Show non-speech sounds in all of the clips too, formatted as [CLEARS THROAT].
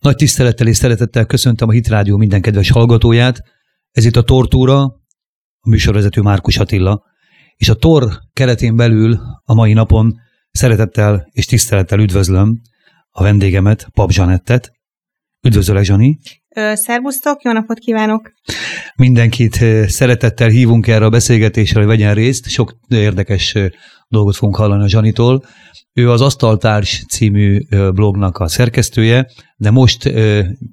Nagy tisztelettel és szeretettel köszöntöm a Hitrádió minden kedves hallgatóját. Ez itt a Tortúra, a műsorvezető Márkus Attila, és a Tor keretén belül a mai napon szeretettel és tisztelettel üdvözlöm a vendégemet, Pap Zsanettet. Üdvözöllek, Zsani! Szervusztok, jó napot kívánok! Mindenkit szeretettel hívunk erre a beszélgetésre, hogy vegyen részt. Sok érdekes dolgot fogunk hallani a Zsanitól. Ő az Asztaltárs című blognak a szerkesztője, de most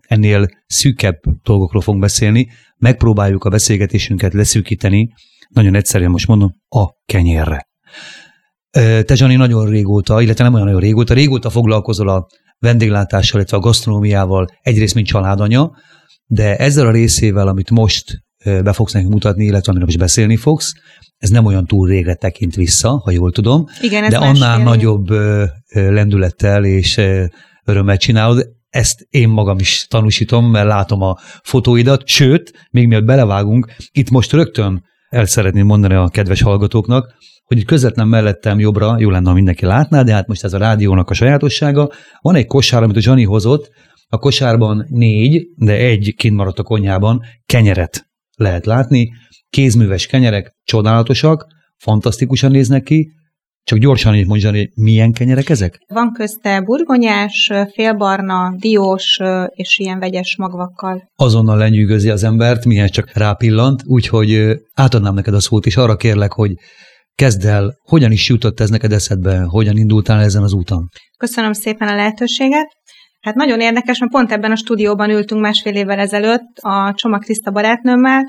ennél szűkebb dolgokról fogunk beszélni. Megpróbáljuk a beszélgetésünket leszűkíteni, nagyon egyszerűen most mondom, a kenyérre. Te, Zsani, nagyon régóta, illetve nem olyan nagyon régóta, régóta foglalkozol a vendéglátással, illetve a gasztronómiával, egyrészt, mint családanya, de ezzel a részével, amit most be fogsz nekünk mutatni, illetve amiről is beszélni fogsz, ez nem olyan túl régre tekint vissza, ha jól tudom, Igen, ez de annál nagyobb lendülettel és örömmel csinálod. Ezt én magam is tanúsítom, mert látom a fotóidat, sőt, még mielőtt belevágunk, itt most rögtön el szeretném mondani a kedves hallgatóknak, hogy itt közvetlen mellettem jobbra, jó lenne, ha mindenki látná, de hát most ez a rádiónak a sajátossága. Van egy kosár, amit a Zsani hozott, a kosárban négy, de egy kint maradt a konyhában, kenyeret lehet látni. Kézműves kenyerek csodálatosak, fantasztikusan néznek ki, csak gyorsan így mondjam, hogy milyen kenyerek ezek? Van közte burgonyás, félbarna, diós és ilyen vegyes magvakkal. Azonnal lenyűgözi az embert, milyen csak rápillant, úgyhogy átadnám neked a szót, és arra kérlek, hogy kezd el, hogyan is jutott ez neked eszedbe, hogyan indultál ezen az úton? Köszönöm szépen a lehetőséget. Hát nagyon érdekes, mert pont ebben a stúdióban ültünk másfél évvel ezelőtt a Csoma Kriszta barátnőmmel,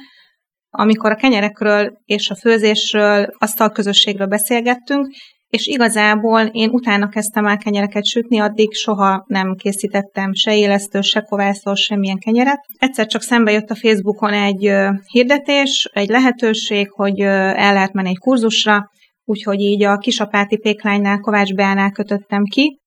amikor a kenyerekről és a főzésről, asztalközösségről beszélgettünk, és igazából én utána kezdtem el kenyereket sütni, addig soha nem készítettem se élesztő, se kovászos, semmilyen kenyeret. Egyszer csak szembe jött a Facebookon egy hirdetés, egy lehetőség, hogy el lehet menni egy kurzusra, úgyhogy így a kisapáti péklánynál, Kovács Beánál kötöttem ki,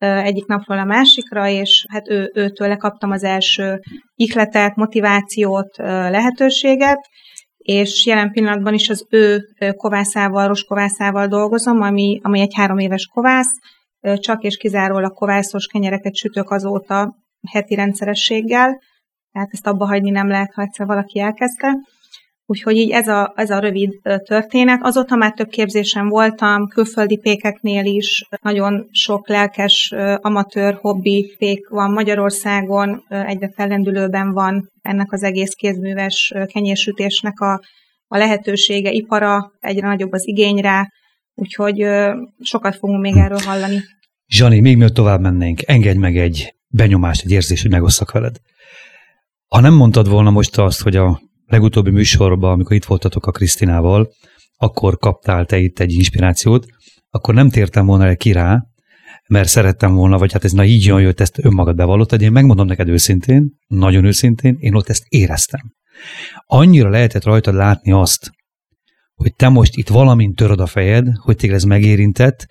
egyik napról a másikra, és hát ő, őtől kaptam az első ihletet, motivációt, lehetőséget, és jelen pillanatban is az ő kovászával, roskovászával dolgozom, ami, ami egy három éves kovász, csak és kizárólag kovászos kenyereket sütök azóta heti rendszerességgel, tehát ezt abba hagyni nem lehet, ha egyszer valaki elkezdte. Úgyhogy így ez a, ez a rövid történet. Azóta már több képzésen voltam, külföldi pékeknél is, nagyon sok lelkes amatőr hobbi pék van Magyarországon, egyre fellendülőben van ennek az egész kézműves kenyérsütésnek a, a lehetősége, ipara, egyre nagyobb az igény rá, úgyhogy sokat fogunk még erről hallani. Zsani, még mielőtt tovább mennénk, engedj meg egy benyomást, egy érzést, hogy megosszak veled. Ha nem mondtad volna most azt, hogy a legutóbbi műsorban, amikor itt voltatok a Krisztinával, akkor kaptál te itt egy inspirációt, akkor nem tértem volna el ki rá, mert szerettem volna, vagy hát ez na így jön, jött, ezt önmagad bevallottad, én megmondom neked őszintén, nagyon őszintén, én ott ezt éreztem. Annyira lehetett rajtad látni azt, hogy te most itt valamint töröd a fejed, hogy téged ez megérintett.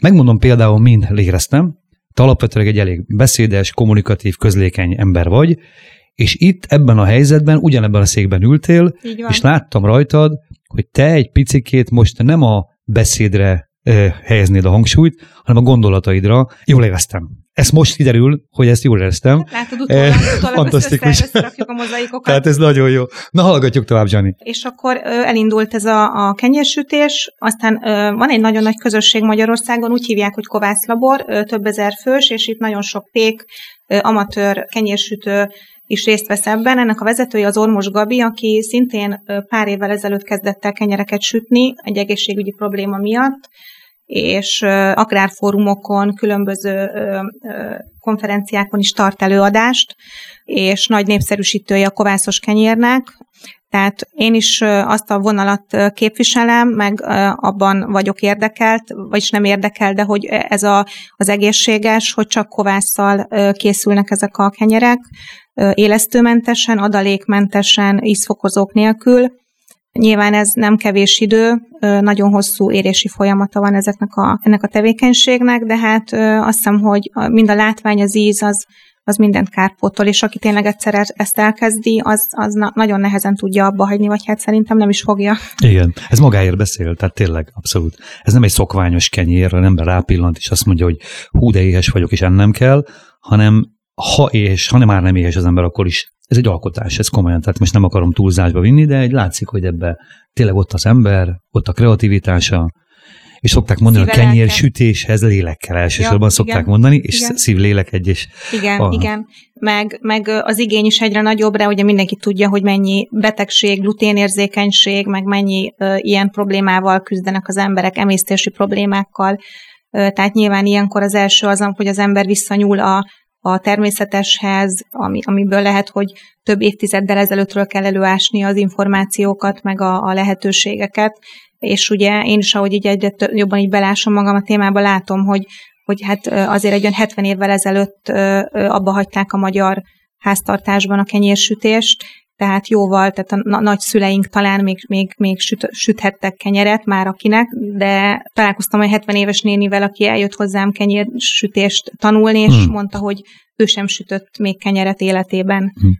Megmondom például, mind éreztem, te alapvetően egy elég beszédes, kommunikatív, közlékeny ember vagy, és itt ebben a helyzetben, ugyanebben a székben ültél, és láttam rajtad, hogy te egy picikét most nem a beszédre helyeznéd a hangsúlyt, hanem a gondolataidra. Jól éreztem. Ez most kiderül, hogy ezt jól éreztem. Látod, utólag, utólag [LAUGHS] Fantasztikus. a mozaikokat. Tehát ez nagyon jó. Na, hallgatjuk tovább, Jani. És akkor ö, elindult ez a, a kenyérsütés, aztán ö, van egy nagyon nagy közösség Magyarországon, úgy hívják, hogy Kovász Labor, ö, több ezer fős, és itt nagyon sok pék, amatőr kenyérsütő is részt vesz ebben. Ennek a vezetője az Ormos Gabi, aki szintén pár évvel ezelőtt kezdett el kenyereket sütni egy egészségügyi probléma miatt, és agrárfórumokon, különböző konferenciákon is tart előadást, és nagy népszerűsítője a kovászos kenyérnek, tehát én is azt a vonalat képviselem, meg abban vagyok érdekelt, vagyis nem érdekel, de hogy ez a, az egészséges, hogy csak kovásszal készülnek ezek a kenyerek, élesztőmentesen, adalékmentesen, ízfokozók nélkül. Nyilván ez nem kevés idő, nagyon hosszú érési folyamata van ezeknek a, ennek a tevékenységnek, de hát azt hiszem, hogy mind a látvány, az íz, az, az mindent kárpótol, és aki tényleg egyszer ezt elkezdi, az, az na- nagyon nehezen tudja abba hagyni, vagy hát szerintem nem is fogja. Igen, ez magáért beszél, tehát tényleg, abszolút. Ez nem egy szokványos kenyér, az ember rápillant, és azt mondja, hogy hú, de éhes vagyok, és ennem kell, hanem ha és, ha nem már nem éhes az ember, akkor is ez egy alkotás, ez komolyan, tehát most nem akarom túlzásba vinni, de egy látszik, hogy ebbe tényleg ott az ember, ott a kreativitása, és szokták mondani, hogy a kenyér sütéshez lélekkel elsősorban ja, szokták igen, mondani, és igen. szív-lélek egy is. Igen, a... igen. Meg, meg az igény is egyre nagyobb, de ugye mindenki tudja, hogy mennyi betegség, gluténérzékenység, meg mennyi uh, ilyen problémával küzdenek az emberek, emésztési problémákkal. Uh, tehát nyilván ilyenkor az első az, hogy az ember visszanyúl a, a természeteshez, ami, amiből lehet, hogy több évtizeddel ezelőttről kell előásni az információkat, meg a, a lehetőségeket, és ugye én is, ahogy így egyre jobban így belásom magam a témába, látom, hogy, hogy hát azért egy olyan 70 évvel ezelőtt abba hagyták a magyar háztartásban a kenyérsütést, tehát jóval, tehát a nagyszüleink talán még, még, még süt, süthettek kenyeret már akinek, de találkoztam egy 70 éves nénivel, aki eljött hozzám kenyérsütést tanulni, és hmm. mondta, hogy ő sem sütött még kenyeret életében. Hmm.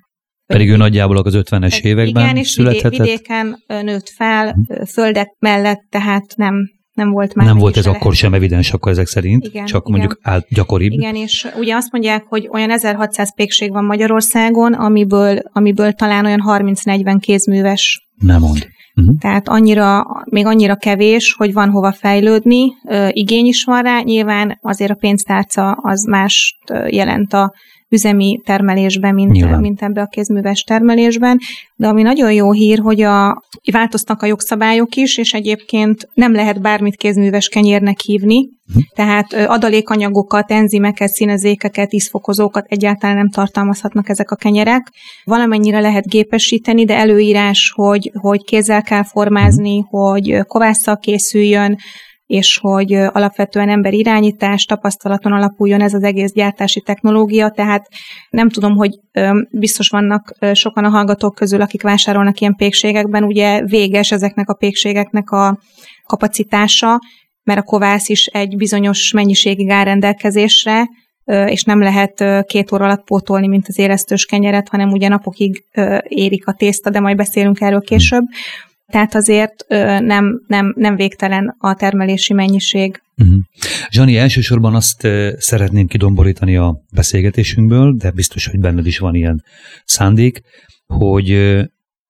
Pedig ő nagyjából az 50-es években Igen, és születhetett. vidéken nőtt fel, hm. földek mellett, tehát nem, nem volt már. Nem volt ez lehet. akkor sem evidens, akkor ezek szerint, igen, csak igen. mondjuk át gyakoribb. Igen, és ugye azt mondják, hogy olyan 1600 pékség van Magyarországon, amiből, amiből talán olyan 30-40 kézműves. Nem mond. Uh-huh. Tehát annyira, még annyira kevés, hogy van hova fejlődni, igény is van rá, nyilván azért a pénztárca az más jelent a üzemi termelésben, mint, mint ebbe a kézműves termelésben. De ami nagyon jó hír, hogy a, változtak a jogszabályok is, és egyébként nem lehet bármit kézműves kenyérnek hívni, hm. tehát adalékanyagokat, enzimeket, színezékeket, ízfokozókat egyáltalán nem tartalmazhatnak ezek a kenyerek. Valamennyire lehet gépesíteni, de előírás, hogy, hogy kézzel kell formázni, hm. hogy kovásszal készüljön, és hogy alapvetően ember irányítás, tapasztalaton alapuljon ez az egész gyártási technológia, tehát nem tudom, hogy biztos vannak sokan a hallgatók közül, akik vásárolnak ilyen pékségekben, ugye véges ezeknek a pékségeknek a kapacitása, mert a kovász is egy bizonyos mennyiségig áll rendelkezésre, és nem lehet két óra alatt pótolni, mint az éreztős kenyeret, hanem ugye napokig érik a tészta, de majd beszélünk erről később. Tehát azért nem, nem, nem végtelen a termelési mennyiség. Uh-huh. Zsani, elsősorban azt szeretném kidomborítani a beszélgetésünkből, de biztos, hogy benned is van ilyen szándék, hogy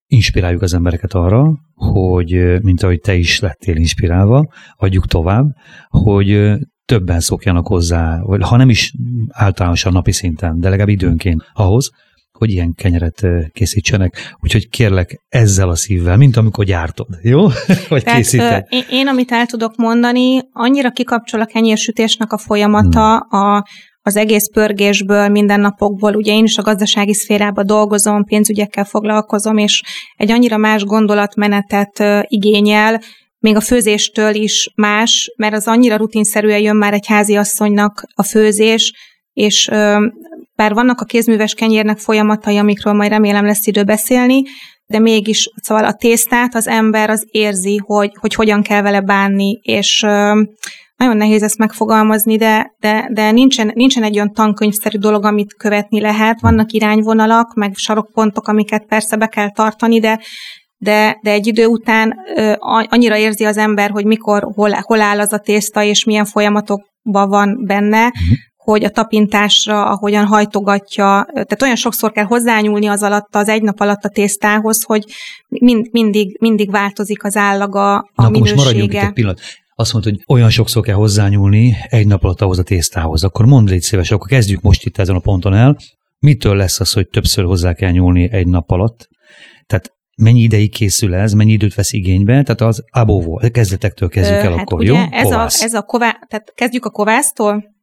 inspiráljuk az embereket arra, hogy, mint ahogy te is lettél inspirálva, adjuk tovább, hogy többen szokjanak hozzá, ha nem is általánosan napi szinten, de legalább időnként ahhoz, hogy ilyen kenyeret készítsenek. Úgyhogy kérlek ezzel a szívvel, mint amikor gyártod, jó? [LAUGHS] Vagy Tehát, készíted. Én, én, amit el tudok mondani, annyira kikapcsol a kenyérsütésnek a folyamata, a, az egész pörgésből, mindennapokból. Ugye én is a gazdasági szférában dolgozom, pénzügyekkel foglalkozom, és egy annyira más gondolatmenetet igényel, még a főzéstől is más, mert az annyira rutinszerűen jön már egy házi asszonynak a főzés, és bár vannak a kézműves kenyérnek folyamatai, amikről majd remélem lesz idő beszélni, de mégis szóval a tésztát az ember az érzi, hogy, hogy hogyan kell vele bánni, és nagyon nehéz ezt megfogalmazni, de, de, de nincsen, nincsen egy olyan tankönyvszerű dolog, amit követni lehet. Vannak irányvonalak, meg sarokpontok, amiket persze be kell tartani, de de, de egy idő után ö, annyira érzi az ember, hogy mikor, hol, hol áll az a tészta, és milyen folyamatokban van benne, uh-huh hogy a tapintásra, ahogyan hajtogatja, tehát olyan sokszor kell hozzányúlni az alatt, az egy nap alatt a tésztához, hogy mind, mindig, mindig változik az állaga, a Na, minősége. Most maradjunk itt egy pillanat. Azt mondta, hogy olyan sokszor kell hozzányúlni egy nap alatt ahhoz a tésztához. Akkor mondd légy szíves, akkor kezdjük most itt ezen a ponton el. Mitől lesz az, hogy többször hozzá kell nyúlni egy nap alatt? Tehát mennyi ideig készül ez, mennyi időt vesz igénybe, tehát az abóvó, kezdetektől kezdjük el hát akkor, ugye jó? Ez a, ez a ková, tehát kezdjük a kovásztól,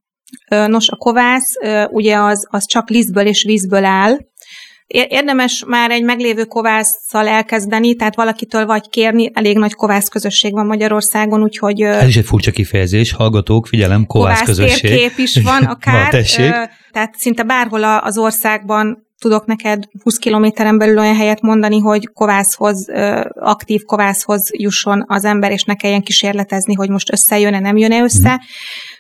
Nos, a kovász ugye az, az csak lisztből és vízből áll, Érdemes már egy meglévő kovásszal elkezdeni, tehát valakitől vagy kérni, elég nagy kovász közösség van Magyarországon, úgyhogy... Ez is egy furcsa kifejezés, hallgatók, figyelem, kovász, kovász közösség. térkép is van [LAUGHS] akár, van, tessék. tehát szinte bárhol az országban tudok neked 20 kilométeren belül olyan helyet mondani, hogy kovászhoz, aktív kovászhoz jusson az ember, és ne kelljen kísérletezni, hogy most összejön-e, nem jön-e össze. Mm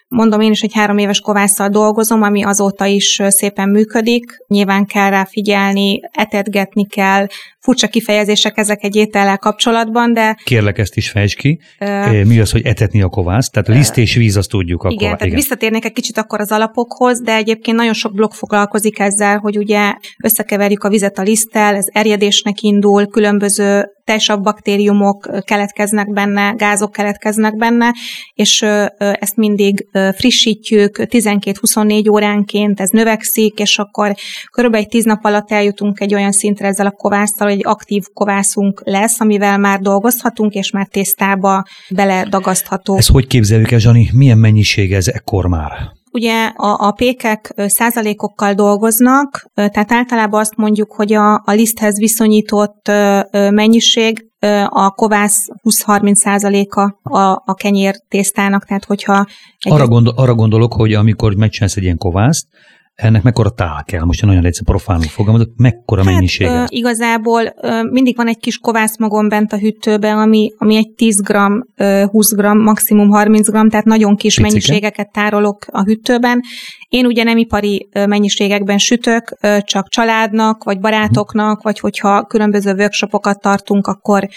Mondom, én is egy három éves kovásszal dolgozom, ami azóta is szépen működik. Nyilván kell rá figyelni, etetgetni kell, furcsa kifejezések ezek egy étellel kapcsolatban, de... Kérlek, ezt is fejtsd ki. Uh, Mi az, hogy etetni a kovászt? Tehát liszt és víz, azt tudjuk. Akkor, igen, tehát igen. visszatérnék egy kicsit akkor az alapokhoz, de egyébként nagyon sok blog foglalkozik ezzel, hogy ugye összekeverjük a vizet a liszttel, ez erjedésnek indul, különböző tejsav baktériumok keletkeznek benne, gázok keletkeznek benne, és ezt mindig frissítjük 12-24 óránként, ez növekszik, és akkor körülbelül egy 10 nap alatt eljutunk egy olyan szintre ezzel a kovásztal, hogy egy aktív kovászunk lesz, amivel már dolgozhatunk, és már tésztába beledagasztható. Ez hogy képzeljük el, Zsani? Milyen mennyiség ez ekkor már? Ugye a, a pékek százalékokkal dolgoznak, tehát általában azt mondjuk, hogy a, a liszthez viszonyított mennyiség a kovász 20-30 százaléka a, a kenyér tésztának, tehát hogyha... Arra, gondol, arra gondolok, hogy amikor megcsinálsz egy ilyen kovászt, ennek mekkora tál kell? Most nagyon egyszer profánul fogalmazok, mekkora hát, mennyisége? Ö, igazából ö, mindig van egy kis kovászmagom bent a hűtőben, ami, ami egy 10 g, ö, 20 g, maximum 30 g, tehát nagyon kis Picike. mennyiségeket tárolok a hűtőben. Én ugye nem ipari mennyiségekben sütök, csak családnak, vagy barátoknak, vagy hogyha különböző workshopokat tartunk, akkor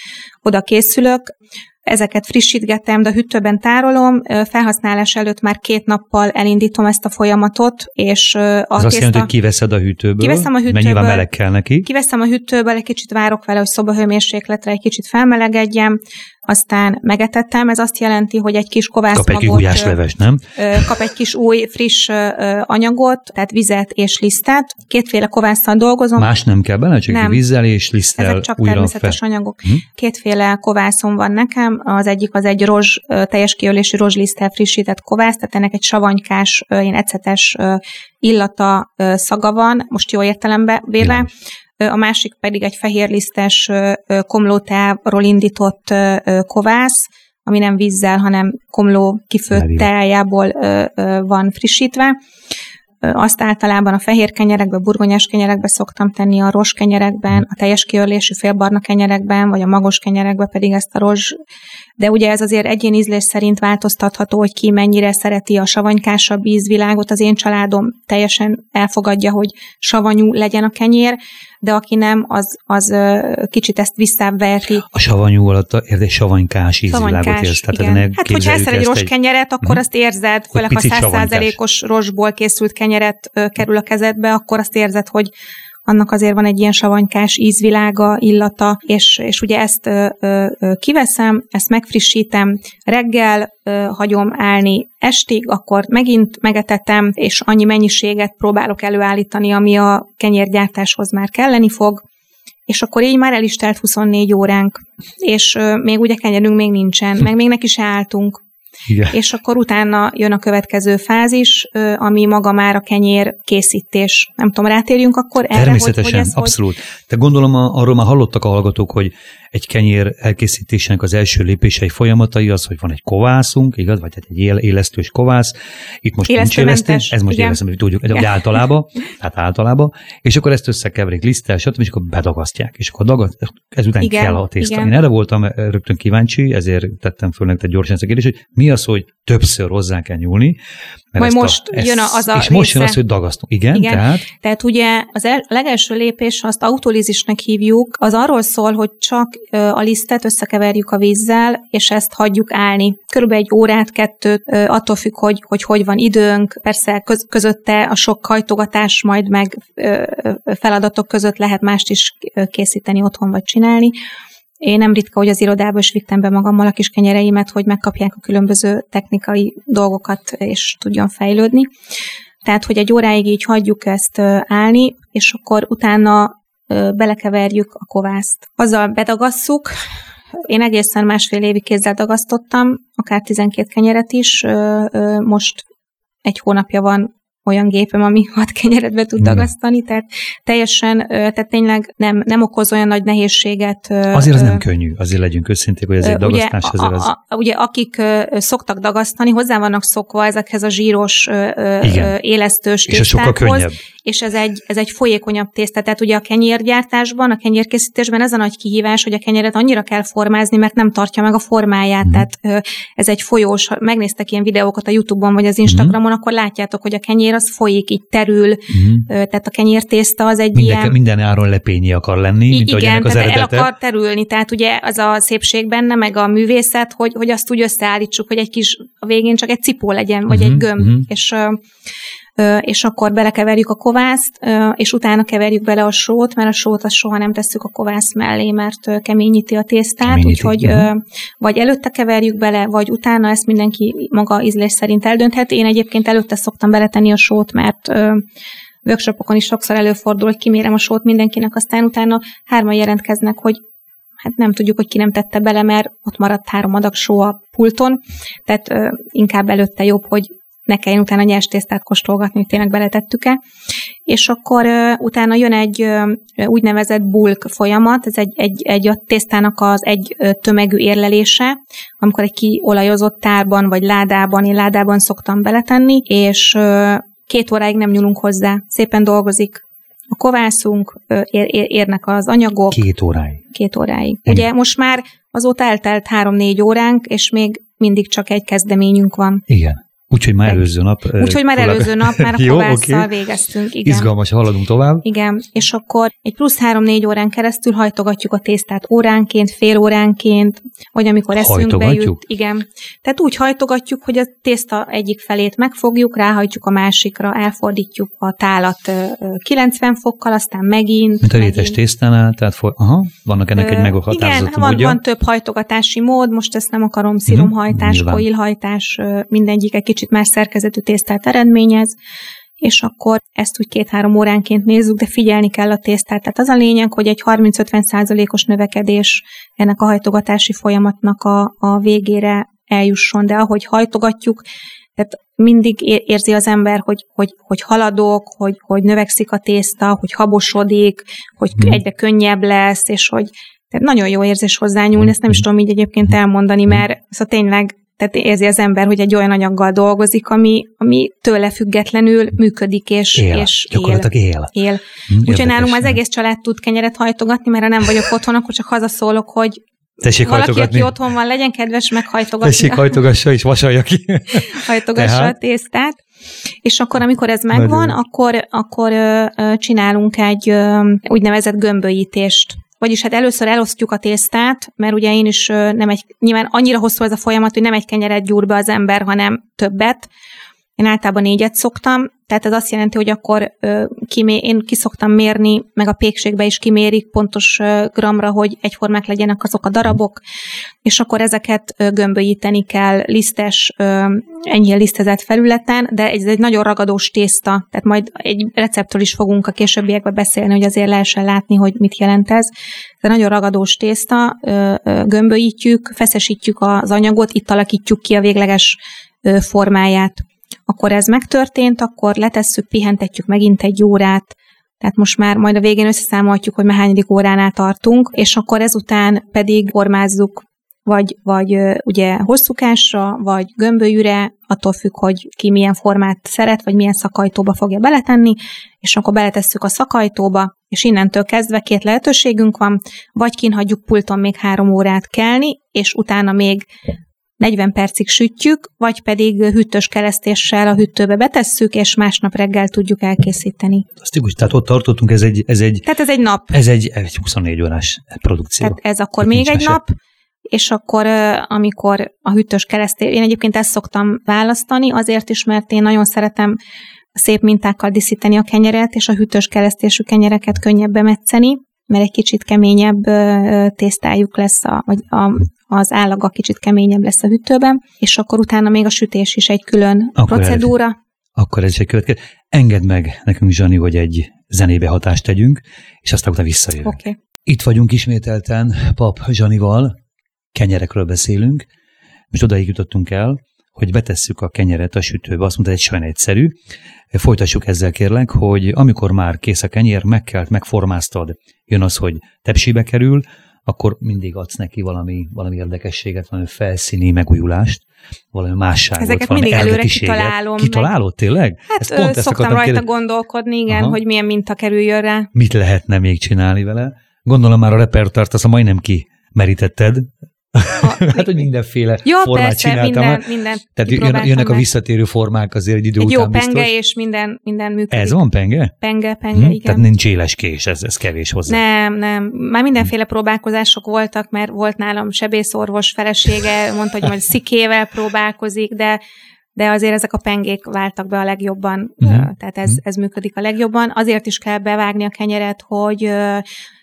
oda készülök ezeket frissítgetem, de a hűtőben tárolom, felhasználás előtt már két nappal elindítom ezt a folyamatot, és a Ez tészta... azt jelenti, hogy kiveszed a hűtőből, kiveszem a hűtőből, mert meleg kell neki. Kiveszem a hűtőből, egy kicsit várok vele, hogy szobahőmérsékletre egy kicsit felmelegedjem, aztán megetettem, ez azt jelenti, hogy egy kis kovászmagot... Kap egy gulyásleves, nem? Kap egy kis új, friss anyagot, tehát vizet és lisztet. Kétféle kovásszal dolgozom. Más nem kell bele, csak nem. vízzel és liszttel Ezek csak újra természetes fel. anyagok. Hm? Kétféle kovászom van nekem, az egyik az egy rozs, teljes kiölésű rozsliszttel frissített kovász, tehát ennek egy savanykás, ilyen ecetes illata, szaga van, most jó értelembe véve a másik pedig egy fehérlisztes komlóteáról indított kovász, ami nem vízzel, hanem komló kifőtt teájából van frissítve. Azt általában a fehér kenyerekbe, burgonyás kenyerekbe szoktam tenni, a rozs kenyerekben, a teljes kiörlésű félbarna kenyerekben, vagy a magos kenyerekbe pedig ezt a rozs de ugye ez azért egyén ízlés szerint változtatható, hogy ki mennyire szereti a savanykásabb ízvilágot. Az én családom teljesen elfogadja, hogy savanyú legyen a kenyér, de aki nem, az, az kicsit ezt visszáverti. A savanyú alatt érdekes savanykás ízvilágot érsz. Tehát igen. Hát, hogyha eszel egy rozs kenyeret, akkor hmm. azt érzed, főleg ha százszázalékos rozsból készült kenyeret kerül a kezedbe, akkor azt érzed, hogy annak azért van egy ilyen savanykás ízvilága, illata, és, és ugye ezt ö, ö, kiveszem, ezt megfrissítem, reggel ö, hagyom állni estig, akkor megint megetetem, és annyi mennyiséget próbálok előállítani, ami a kenyérgyártáshoz már kelleni fog, és akkor így már el is telt 24 óránk, és ö, még ugye kenyerünk még nincsen, meg még neki se álltunk. Igen. És akkor utána jön a következő fázis, ami maga már a kenyér készítés. Nem tudom, rátérjünk akkor erre, Természetesen, hogy, hogy ez abszolút. Hogy... Te gondolom arról már hallottak a hallgatók, hogy egy kenyér elkészítésének az első lépései folyamatai az, hogy van egy kovászunk, igaz, vagy egy élesztős kovász. Itt most nincs élesztő, ez most élesztő, hogy tudjuk, hogy általában, [LAUGHS] tehát általában, és akkor ezt összekeverik liszttel, stb., és akkor bedagasztják, és akkor dagat, ezután igen, kell a tészta. Igen. Én erre voltam rögtön kíváncsi, ezért tettem föl nektek gyorsan ezt a kérdést, hogy mi az, hogy többször hozzá kell nyúlni. Majd most a, jön az a És része. most jön az, hogy dagasztunk. Igen, Igen. tehát? Tehát ugye az el, legelső lépés, azt autolízisnek hívjuk, az arról szól, hogy csak a lisztet összekeverjük a vízzel, és ezt hagyjuk állni. Körülbelül egy órát, kettőt, attól függ, hogy hogy, hogy van időnk. Persze köz, közötte a sok hajtogatás, majd meg feladatok között lehet mást is készíteni otthon vagy csinálni. Én nem ritka, hogy az irodába is vittem be magammal a kis kenyereimet, hogy megkapják a különböző technikai dolgokat, és tudjon fejlődni. Tehát, hogy egy óráig így hagyjuk ezt állni, és akkor utána belekeverjük a kovászt. Azzal bedagasszuk, én egészen másfél évig kézzel dagasztottam, akár 12 kenyeret is, most egy hónapja van olyan gépem, ami [LAUGHS] hat kenyeret be tud dagasztani, tehát teljesen, tehát tényleg nem, nem okoz olyan nagy nehézséget. Azért az nem könnyű, azért legyünk őszinték, hogy egy dagasztás. Ugye, azért az... a, a, ugye akik szoktak dagasztani, hozzá vannak szokva ezekhez a zsíros, Igen. élesztős És ez sokkal könnyebb. És ez egy, ez egy folyékonyabb tészta. Tehát ugye a kenyérgyártásban, a kenyérkészítésben ez a nagy kihívás, hogy a kenyeret annyira kell formázni, mert nem tartja meg a formáját. Mm. Tehát ez egy folyós, ha megnéztek ilyen videókat a YouTube-on vagy az mhm. Instagramon, mm. akkor látjátok, hogy a kenyér az folyik, így terül, mm. tehát a kenyértészta az egy minden, ilyen... Minden áron lepényi akar lenni, mint igen, ennek az tehát eredete. el akar terülni, tehát ugye az a szépség benne, meg a művészet, hogy, hogy azt úgy összeállítsuk, hogy egy kis, a végén csak egy cipó legyen, vagy mm. egy gömb, mm. és és akkor belekeverjük a kovászt, és utána keverjük bele a sót, mert a sót azt soha nem tesszük a kovász mellé, mert keményíti a tésztát, keményíti. úgyhogy uh-huh. vagy előtte keverjük bele, vagy utána ezt mindenki maga ízlés szerint eldönthet. Én egyébként előtte szoktam beletenni a sót, mert workshopokon is sokszor előfordul, hogy kimérem a sót mindenkinek, aztán utána hárman jelentkeznek, hogy hát nem tudjuk, hogy ki nem tette bele, mert ott maradt három adag só a pulton, tehát ö, inkább előtte jobb, hogy ne kelljen utána nyers tésztát kóstolgatni, hogy tényleg beletettük-e. És akkor uh, utána jön egy uh, úgynevezett bulk folyamat, ez egy, egy, egy a tésztának az egy uh, tömegű érlelése, amikor egy kiolajozott tárban vagy ládában, én ládában szoktam beletenni, és uh, két óráig nem nyúlunk hozzá. Szépen dolgozik a kovászunk, ér, ér, érnek az anyagok. Két óráig. Két óráig. Ennyi. Ugye most már azóta eltelt három-négy óránk, és még mindig csak egy kezdeményünk van. Igen. Úgyhogy már előző nap. Úgyhogy már előző nap, már a kovásszal okay. végeztünk. Igen. Izgalmas, haladunk tovább. Igen, és akkor egy plusz három-négy órán keresztül hajtogatjuk a tésztát óránként, fél óránként, vagy amikor eszünkbe jut. Igen. Tehát úgy hajtogatjuk, hogy a tészta egyik felét megfogjuk, ráhajtjuk a másikra, elfordítjuk a tálat 90 fokkal, aztán megint. Mint a rétes tésztánál, tehát for... Aha, vannak ennek egy meghatározott Igen, van, van több hajtogatási mód, most ezt nem akarom, sziromhajtás, hmm, koilhajtás, mindegyik egy kicsit más szerkezetű tésztát eredményez, és akkor ezt úgy két-három óránként nézzük, de figyelni kell a tésztát. Tehát az a lényeg, hogy egy 30-50 százalékos növekedés ennek a hajtogatási folyamatnak a, a végére eljusson, de ahogy hajtogatjuk, tehát mindig érzi az ember, hogy, hogy, hogy haladok, hogy, hogy növekszik a tészta, hogy habosodik, hogy hmm. egyre könnyebb lesz, és hogy tehát nagyon jó érzés hozzányúlni, ezt nem is tudom így egyébként elmondani, mert szóval tényleg tehát érzi az ember, hogy egy olyan anyaggal dolgozik, ami, ami tőle függetlenül működik és él. És Gyakorlatilag él. él. él. Hm, Úgyhogy nálunk az egész család tud kenyeret hajtogatni, mert ha nem vagyok otthon, akkor csak hazaszólok, hogy Tessék Valaki, hajtogatni. aki otthon van, legyen kedves meghajtogatni. Tessék, hajtogassa és vasalja ki. [LAUGHS] Hajtogassa Tehát. a tésztát. És akkor, amikor ez megvan, akkor, akkor ö, ö, csinálunk egy ö, úgynevezett gömbölyítést. Vagyis hát először elosztjuk a tésztát, mert ugye én is nem egy, nyilván annyira hosszú ez a folyamat, hogy nem egy kenyeret gyúr be az ember, hanem többet. Én általában négyet szoktam, tehát ez azt jelenti, hogy akkor ö, kimé, én kiszoktam mérni, meg a pékségbe is kimérik pontos ö, gramra, hogy egyformák legyenek azok a darabok, és akkor ezeket ö, gömbölyíteni kell lisztes, ö, ennyi lisztezett felületen, de ez egy nagyon ragadós tészta, tehát majd egy receptről is fogunk a későbbiekben beszélni, hogy azért lehessen látni, hogy mit jelent ez. De nagyon ragadós tészta, ö, ö, gömbölyítjük, feszesítjük az anyagot, itt alakítjuk ki a végleges ö, formáját akkor ez megtörtént, akkor letesszük, pihentetjük megint egy órát, tehát most már majd a végén összeszámolhatjuk, hogy hányadik óránál tartunk, és akkor ezután pedig formázzuk vagy, vagy ugye hosszúkásra, vagy gömbölyűre, attól függ, hogy ki milyen formát szeret, vagy milyen szakajtóba fogja beletenni, és akkor beletesszük a szakajtóba, és innentől kezdve két lehetőségünk van, vagy kinhagyjuk pulton még három órát kelni, és utána még 40 percig sütjük, vagy pedig hűtős keresztéssel a hűtőbe betesszük, és másnap reggel tudjuk elkészíteni. Azt igaz, tehát ott tartottunk, ez egy... Ez egy tehát ez egy nap. Ez egy, egy 24 órás produkció. Tehát ez akkor tehát még egy nap, és akkor, amikor a hűtős keresztés, én egyébként ezt szoktam választani, azért is, mert én nagyon szeretem szép mintákkal díszíteni a kenyeret, és a hűtős keresztésű kenyereket könnyebb bemetszeni, mert egy kicsit keményebb tésztájuk lesz, a, vagy a, az állaga kicsit keményebb lesz a hűtőben, és akkor utána még a sütés is egy külön akkor procedúra. Ez, akkor ez is egy következő. Engedd meg nekünk, Zsani, hogy egy zenébe hatást tegyünk, és aztán utána visszajövünk. Okay. Itt vagyunk ismételten Pap Zsanival, kenyerekről beszélünk. Most odaig jutottunk el, hogy betesszük a kenyeret a sütőbe. Azt mondta, egy sajn egyszerű. Folytassuk ezzel kérlek, hogy amikor már kész a kenyér, megkelt, megformáztad, jön az, hogy tepsibe kerül, akkor mindig adsz neki valami, valami érdekességet, valami felszíni megújulást, valami másságot, Ezeket valami mindig előre kitalálom. Kitalálod tényleg? Hát ezt pont szoktam rajta kérdezni. gondolkodni, igen, Aha. hogy milyen minta kerüljön rá. Mit lehetne még csinálni vele? Gondolom már a repertoárt azt majdnem ki merítetted, a, [LAUGHS] hát, hogy mindenféle jó, formát persze, csináltam. Minden, minden Tehát jön, jönnek a visszatérő formák azért egy idő egy után jó biztos. penge és minden, minden működik. Ez van penge? Penge, penge, hm? igen. Tehát nincs éles kés, ez, ez kevés hozzá. Nem, nem. Már mindenféle hm. próbálkozások voltak, mert volt nálam sebészorvos felesége, mondta, hogy majd szikével próbálkozik, de de azért ezek a pengék váltak be a legjobban, uh-huh. tehát ez, ez működik a legjobban. Azért is kell bevágni a kenyeret, hogy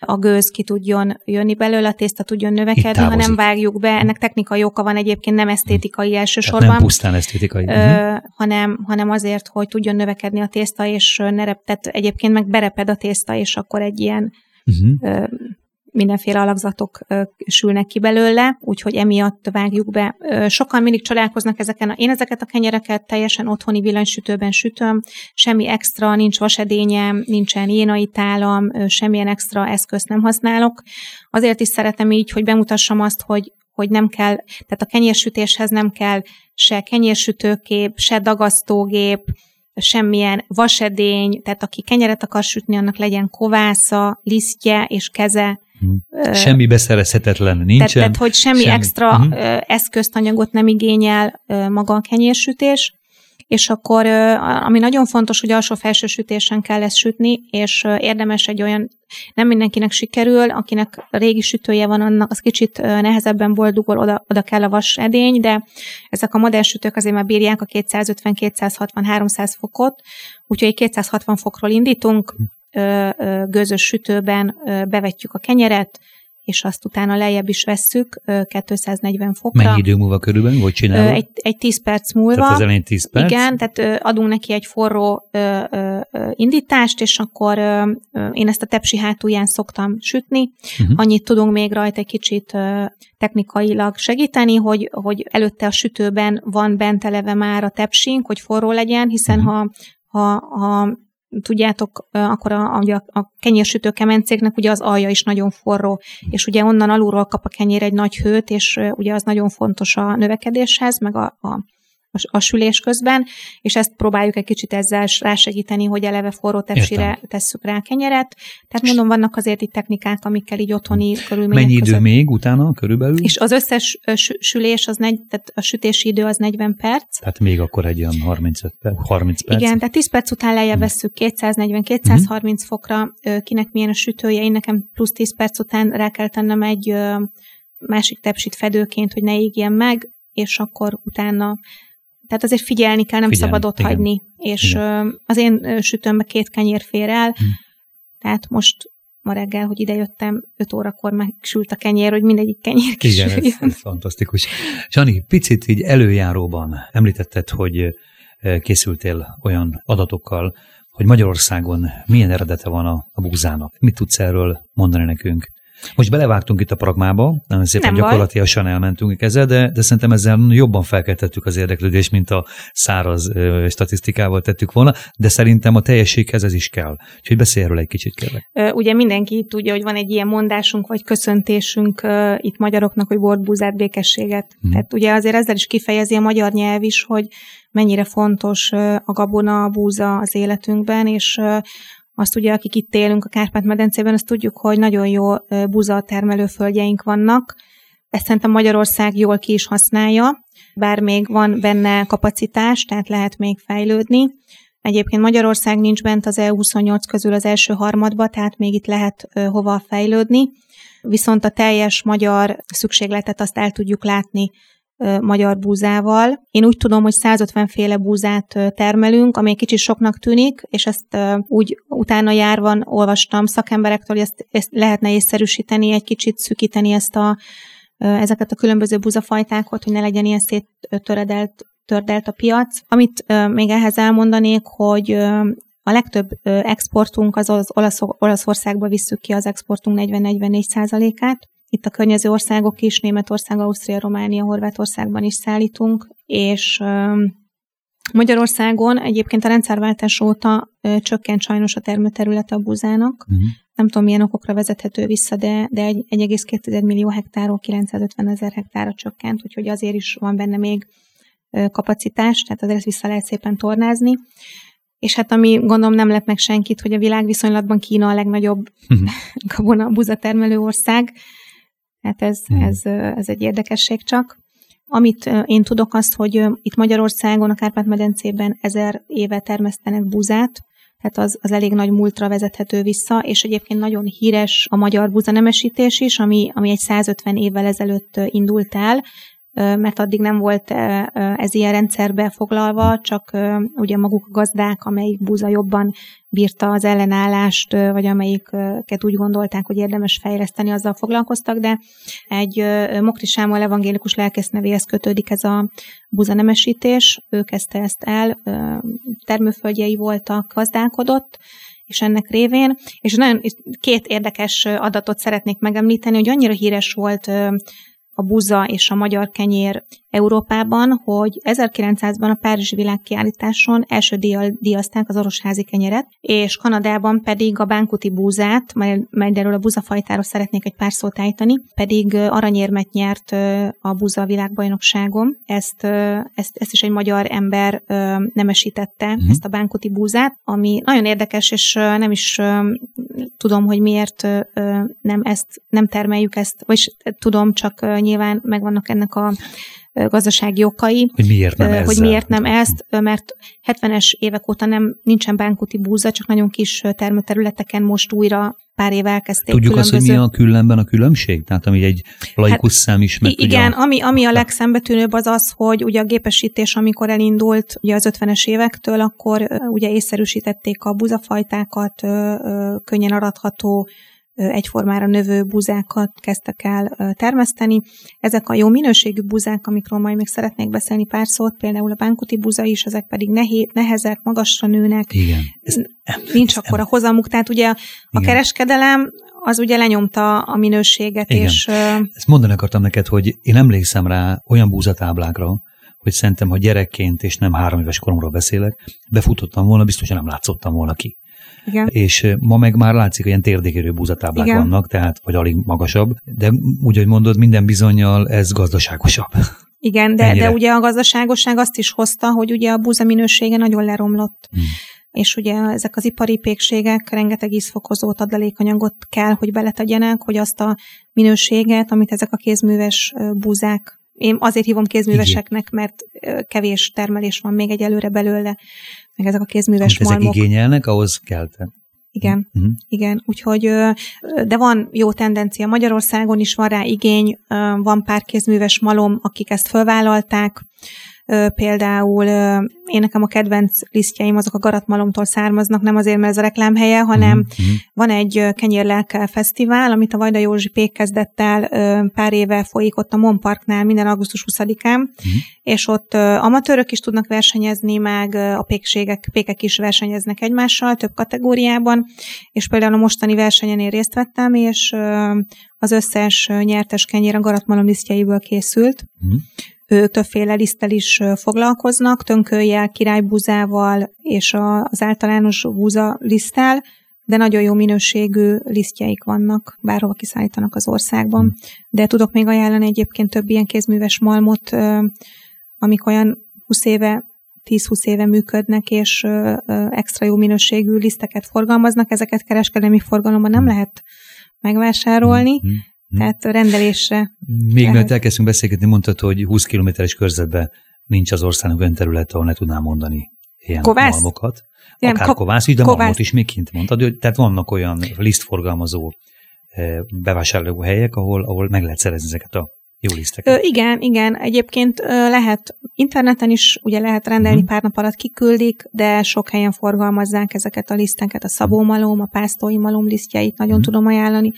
a gőz ki tudjon jönni belőle, a tészta tudjon növekedni, ha nem vágjuk be. Ennek technikai oka van egyébként, nem esztétikai uh-huh. elsősorban. Tehát nem pusztán esztétikai. Uh-huh. hanem, hanem azért, hogy tudjon növekedni a tészta, és ne rep, tehát egyébként meg bereped a tészta, és akkor egy ilyen uh-huh mindenféle alakzatok sülnek ki belőle, úgyhogy emiatt vágjuk be. Sokan mindig csodálkoznak ezeken. Én ezeket a kenyereket teljesen otthoni villanysütőben sütöm, semmi extra, nincs vasedényem, nincsen jénai tálam, semmilyen extra eszközt nem használok. Azért is szeretem így, hogy bemutassam azt, hogy hogy nem kell, tehát a kenyérsütéshez nem kell se kenyérsütőkép, se dagasztógép, semmilyen vasedény, tehát aki kenyeret akar sütni, annak legyen kovásza, lisztje és keze, Semmi beszerezhetetlen nincsen. Tehát, tehát hogy semmi, semmi. extra uh-huh. eszközt, anyagot nem igényel maga a kenyérsütés, és akkor, ami nagyon fontos, hogy alsó-felső sütésen kell ezt sütni, és érdemes egy olyan, nem mindenkinek sikerül, akinek régi sütője van, annak az kicsit nehezebben boldugol, oda, oda kell a vas edény, de ezek a modern sütők azért már bírják a 250, 260, 300 fokot, úgyhogy 260 fokról indítunk, gőzös sütőben bevetjük a kenyeret, és azt utána lejjebb is vesszük 240 fokra. Mennyi idő múlva körülbelül, hogy csinálod? Egy, egy 10 perc múlva. Tehát az elején 10 perc? Igen, tehát adunk neki egy forró indítást, és akkor én ezt a tepsi hátulján szoktam sütni. Uh-huh. Annyit tudunk még rajta egy kicsit technikailag segíteni, hogy, hogy előtte a sütőben van bent eleve már a tepsink, hogy forró legyen, hiszen uh-huh. ha ha, ha tudjátok, akkor a, a, a kenyérsütő kemencéknek ugye az alja is nagyon forró, és ugye onnan alulról kap a kenyér egy nagy hőt, és ugye az nagyon fontos a növekedéshez, meg a, a a sülés közben, és ezt próbáljuk egy kicsit ezzel rásegíteni, hogy eleve forró tepsire tesszük rá kenyeret. Tehát mondom, vannak azért itt technikák, amikkel így otthoni körülmények Mennyi idő között. még utána körülbelül? És az összes sülés, az negy, tehát a sütési idő az 40 perc. Tehát még akkor egy olyan 35 perc, 30 perc. Igen, tehát 10 perc után lejjebb vesszük 240-230 hmm. fokra, kinek milyen a sütője. Én nekem plusz 10 perc után rá kell tennem egy másik tepsit fedőként, hogy ne égjen meg, és akkor utána tehát azért figyelni kell, nem figyelni, szabad ott igen. hagyni. És igen. az én sütőmbe két kenyér fér el, hm. tehát most ma reggel, hogy idejöttem, 5 órakor megsült a kenyér, hogy mindegyik kenyér kisüljön. Igen, ez, ez fantasztikus. Sani, picit így előjáróban említetted, hogy készültél olyan adatokkal, hogy Magyarországon milyen eredete van a, a búzának. Mit tudsz erről mondani nekünk? Most belevágtunk itt a pragmába, nagyon szépen Nem gyakorlatilag elmentünk ezzel, de, de szerintem ezzel jobban felkeltettük az érdeklődést, mint a száraz ö, statisztikával tettük volna, de szerintem a teljességhez ez is kell. Úgyhogy beszélj erről egy kicsit, kérlek. Ugye mindenki tudja, hogy van egy ilyen mondásunk, vagy köszöntésünk uh, itt magyaroknak, hogy bordbúzát, békességet. Hmm. Tehát ugye azért ezzel is kifejezi a magyar nyelv is, hogy mennyire fontos a gabona, a búza az életünkben, és azt ugye, akik itt élünk a Kárpát-medencében, azt tudjuk, hogy nagyon jó buza termelőföldjeink vannak. Ezt szerintem Magyarország jól ki is használja, bár még van benne kapacitás, tehát lehet még fejlődni. Egyébként Magyarország nincs bent az EU28 közül az első harmadba, tehát még itt lehet hova fejlődni. Viszont a teljes magyar szükségletet azt el tudjuk látni magyar búzával. Én úgy tudom, hogy 150 féle búzát termelünk, ami egy kicsit soknak tűnik, és ezt úgy utána járvan olvastam szakemberektől, hogy ezt, ezt lehetne észszerűsíteni, egy kicsit szükíteni ezt a, ezeket a különböző búzafajtákat, hogy ne legyen ilyen széttöredelt tördelt a piac. Amit még ehhez elmondanék, hogy a legtöbb exportunk az, az Olasz, Olaszországba visszük ki az exportunk 40-44 százalékát, itt a környező országok is, Németország, Ausztria, Románia, Horvátországban is szállítunk, és Magyarországon egyébként a rendszerváltás óta csökkent sajnos a termőterülete a búzának. Uh-huh. Nem tudom, milyen okokra vezethető vissza, de, de 1,2 millió hektárról 950 ezer hektára csökkent, úgyhogy azért is van benne még kapacitás, tehát azért ezt vissza lehet szépen tornázni. És hát ami gondolom nem lett meg senkit, hogy a világ viszonylatban Kína a legnagyobb uh-huh. [LAUGHS] gabona buzatermelő ország. Hát ez, uh-huh. ez, ez egy érdekesség csak. Amit én tudok azt, hogy itt Magyarországon, a Kárpát-medencében ezer éve termesztenek buzát, tehát az, az elég nagy múltra vezethető vissza, és egyébként nagyon híres a magyar buzanemesítés is, ami, ami egy 150 évvel ezelőtt indult el, mert addig nem volt ez ilyen rendszerbe foglalva, csak ugye maguk a gazdák, amelyik búza jobban bírta az ellenállást, vagy amelyiket úgy gondolták, hogy érdemes fejleszteni, azzal foglalkoztak, de egy Mokri Sámol evangélikus lelkész nevéhez kötődik ez a buzanemesítés, ő kezdte ezt el, termőföldjei voltak, gazdálkodott, és ennek révén, és nagyon két érdekes adatot szeretnék megemlíteni, hogy annyira híres volt a buza és a magyar kenyér Európában, hogy 1900-ban a Párizsi világkiállításon első díjjal díjazták az orosházi kenyeret, és Kanadában pedig a bánkuti búzát, majd erről a búzafajtáról szeretnék egy pár szót állítani, pedig aranyérmet nyert a búza világbajnokságon. Ezt, ezt, ezt is egy magyar ember nemesítette, uh-huh. ezt a bánkuti búzát, ami nagyon érdekes, és nem is tudom, hogy miért nem ezt, nem termeljük ezt, vagy tudom, csak nyilván megvannak ennek a gazdasági okai. Hogy miért nem, hogy miért nem ezt, mert 70-es évek óta nem nincsen bánkuti búza, csak nagyon kis termőterületeken most újra pár év elkezdték Tudjuk különböző... azt, hogy mi a különben a különbség? Tehát ami egy laikus hát, szám is meg Igen, a... ami, ami a legszembetűnőbb az az, hogy ugye a gépesítés, amikor elindult ugye az 50-es évektől, akkor ugye észszerűsítették a buzafajtákat, könnyen aratható egyformára növő buzákat kezdtek el termeszteni. Ezek a jó minőségű buzák, amikről majd még szeretnék beszélni pár szót, például a bánkuti buza is, ezek pedig nehé, nehezek, magasra nőnek. Igen. Ez, Nincs akkor a hozamuk, tehát ugye a igen. kereskedelem az ugye lenyomta a minőséget. Igen. És, Ezt mondani akartam neked, hogy én emlékszem rá olyan búzatáblákra, hogy szerintem, ha gyerekként, és nem három éves koromról beszélek, befutottam volna, biztosan nem látszottam volna ki. Igen. És ma meg már látszik, hogy ilyen térdékérő búzatáblák Igen. vannak, tehát vagy alig magasabb, de úgy, hogy mondod, minden bizonyal ez gazdaságosabb. Igen, de, de ugye a gazdaságosság azt is hozta, hogy ugye a búza minősége nagyon leromlott. Hmm és ugye ezek az ipari pékségek rengeteg ízfokozót, adalékanyagot kell, hogy beletegyenek, hogy azt a minőséget, amit ezek a kézműves búzák én azért hívom kézműveseknek, mert kevés termelés van még egyelőre belőle, meg ezek a kézműves Amit malmok. ezek igényelnek, ahhoz kell. Igen, uh-huh. igen. Úgyhogy, de van jó tendencia. Magyarországon is van rá igény, van pár kézműves malom, akik ezt fölvállalták, Például én nekem a kedvenc lisztjeim azok a garatmalomtól származnak, nem azért, mert ez a reklámhelye, hanem mm-hmm. van egy kenyérlelke fesztivál, amit a Vajda Józsi Pék kezdett el pár éve folyik ott a Mon Parknál minden augusztus 20-án, mm-hmm. és ott amatőrök is tudnak versenyezni, meg a pékségek, pékek is versenyeznek egymással több kategóriában, és például a mostani versenyen én részt vettem, és az összes nyertes kenyér a garatmalom lisztjeiből készült. Mm ők többféle liszttel is foglalkoznak, tönkölyel, királybúzával és az általános búza liszttel, de nagyon jó minőségű lisztjeik vannak, bárhova kiszállítanak az országban. De tudok még ajánlani egyébként több ilyen kézműves malmot, amik olyan 20 éve 10-20 éve működnek, és extra jó minőségű liszteket forgalmaznak, ezeket kereskedelmi forgalomban nem lehet megvásárolni, mm-hmm. Hm. Tehát a rendelésre. Még mert elkezdtünk beszélgetni, mondtad, hogy 20 kilométeres körzetben nincs az országnak olyan terület, ahol ne tudnám mondani ilyen kovász? malmokat. Akár Akár ko- kovász de kovász. malmot is még kint mondtad. Hogy, tehát vannak olyan lisztforgalmazó eh, bevásárlóhelyek, ahol, ahol meg lehet szerezni ezeket a jó liszteket. Ö, igen, igen. Egyébként ö, lehet interneten is, ugye lehet rendelni, uh-huh. pár nap alatt kiküldik, de sok helyen forgalmazzák ezeket a liszteket, a szabómalom, a pásztói malom lisztjeit, nagyon uh-huh. tudom ajánlani.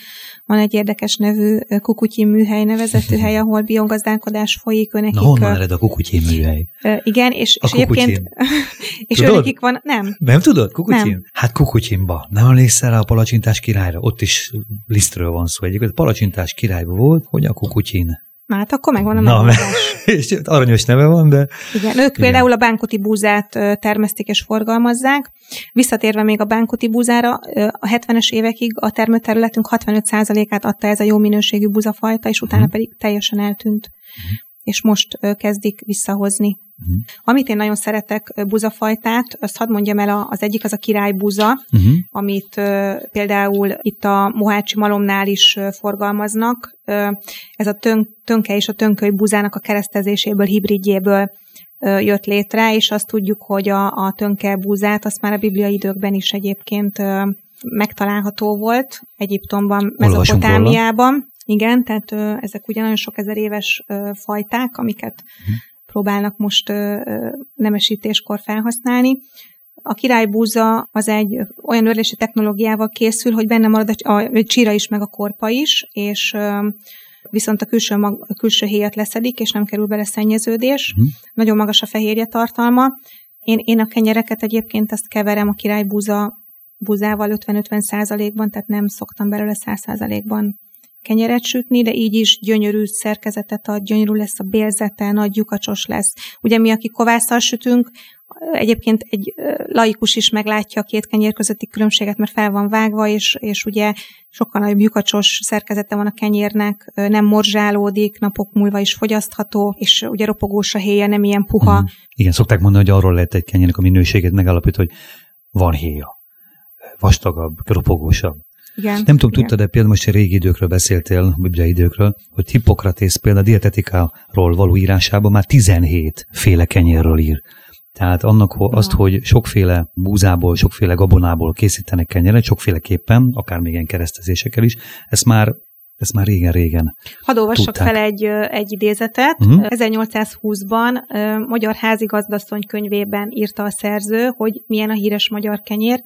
Van egy érdekes nevű Kukutyin műhely nevezetű hely, ahol biogazdálkodás folyik. Ő nekik, Na honnan ered a Kukutyin műhely? Ö, igen, és, és egyébként... [LAUGHS] és ő nekik van... Nem. Nem tudod? Kukutyin? Nem. Hát Kukutyinba. Nem emlékszel rá a palacsintás királyra? Ott is lisztről van szó egyébként. Palacsintás királyban volt, hogy a Kukutyin Na hát akkor megvan a Na, megoldás. [LAUGHS] és aranyos neve van, de... Igen, ők Igen. például a bánkuti búzát termesztik és forgalmazzák. Visszatérve még a bánkuti búzára, a 70-es évekig a termőterületünk 65%-át adta ez a jó minőségű búzafajta, és utána uh-huh. pedig teljesen eltűnt. Uh-huh. És most kezdik visszahozni. Uh-huh. Amit én nagyon szeretek buzafajtát, azt hadd mondjam el, az egyik az a királybuza, uh-huh. amit például itt a Mohácsi Malomnál is forgalmaznak. Ez a tön, tönke és a tönköly buzának a keresztezéséből, hibridjéből jött létre, és azt tudjuk, hogy a, a tönke búzát azt már a bibliai időkben is egyébként megtalálható volt, Egyiptomban, Mezopotámiában. Igen, tehát ö, ezek ugye nagyon sok ezer éves ö, fajták, amiket uh-huh próbálnak most nemesítéskor felhasználni. A királybúza az egy olyan örlési technológiával készül, hogy benne marad a, a csíra is, meg a korpa is, és viszont a külső, mag, a külső héjat leszedik, és nem kerül bele szennyeződés. Uh-huh. Nagyon magas a fehérje tartalma. Én, én a kenyereket egyébként ezt keverem a királybúza búzával 50-50 százalékban, tehát nem szoktam belőle 100 százalékban kenyeret sütni, de így is gyönyörű szerkezetet ad, gyönyörű lesz a bérzete, nagy lyukacsos lesz. Ugye mi, akik kovásszal sütünk, egyébként egy laikus is meglátja a két kenyér közötti különbséget, mert fel van vágva, és, és ugye sokkal nagyobb lyukacsos szerkezete van a kenyérnek, nem morzsálódik, napok múlva is fogyasztható, és ugye ropogós a héja, nem ilyen puha. Mm. Igen, szokták mondani, hogy arról lehet egy kenyérnek a minőségét megalapít, hogy van héja, vastagabb, ropogósabb. Igen, Nem tudom, igen. tudtad, de például most régi időkről beszéltél, bibliai időkről, hogy Hippokratész például a dietetikáról való írásában már 17 féle kenyérről ír. Tehát annak azt, hogy sokféle búzából, sokféle gabonából készítenek kenyeret, sokféleképpen, akár még ilyen keresztezésekkel is, ezt már ezt már régen-régen Hadd olvassak fel egy, egy idézetet. Uh-huh. 1820-ban Magyar Házigazdasszony könyvében írta a szerző, hogy milyen a híres magyar kenyér,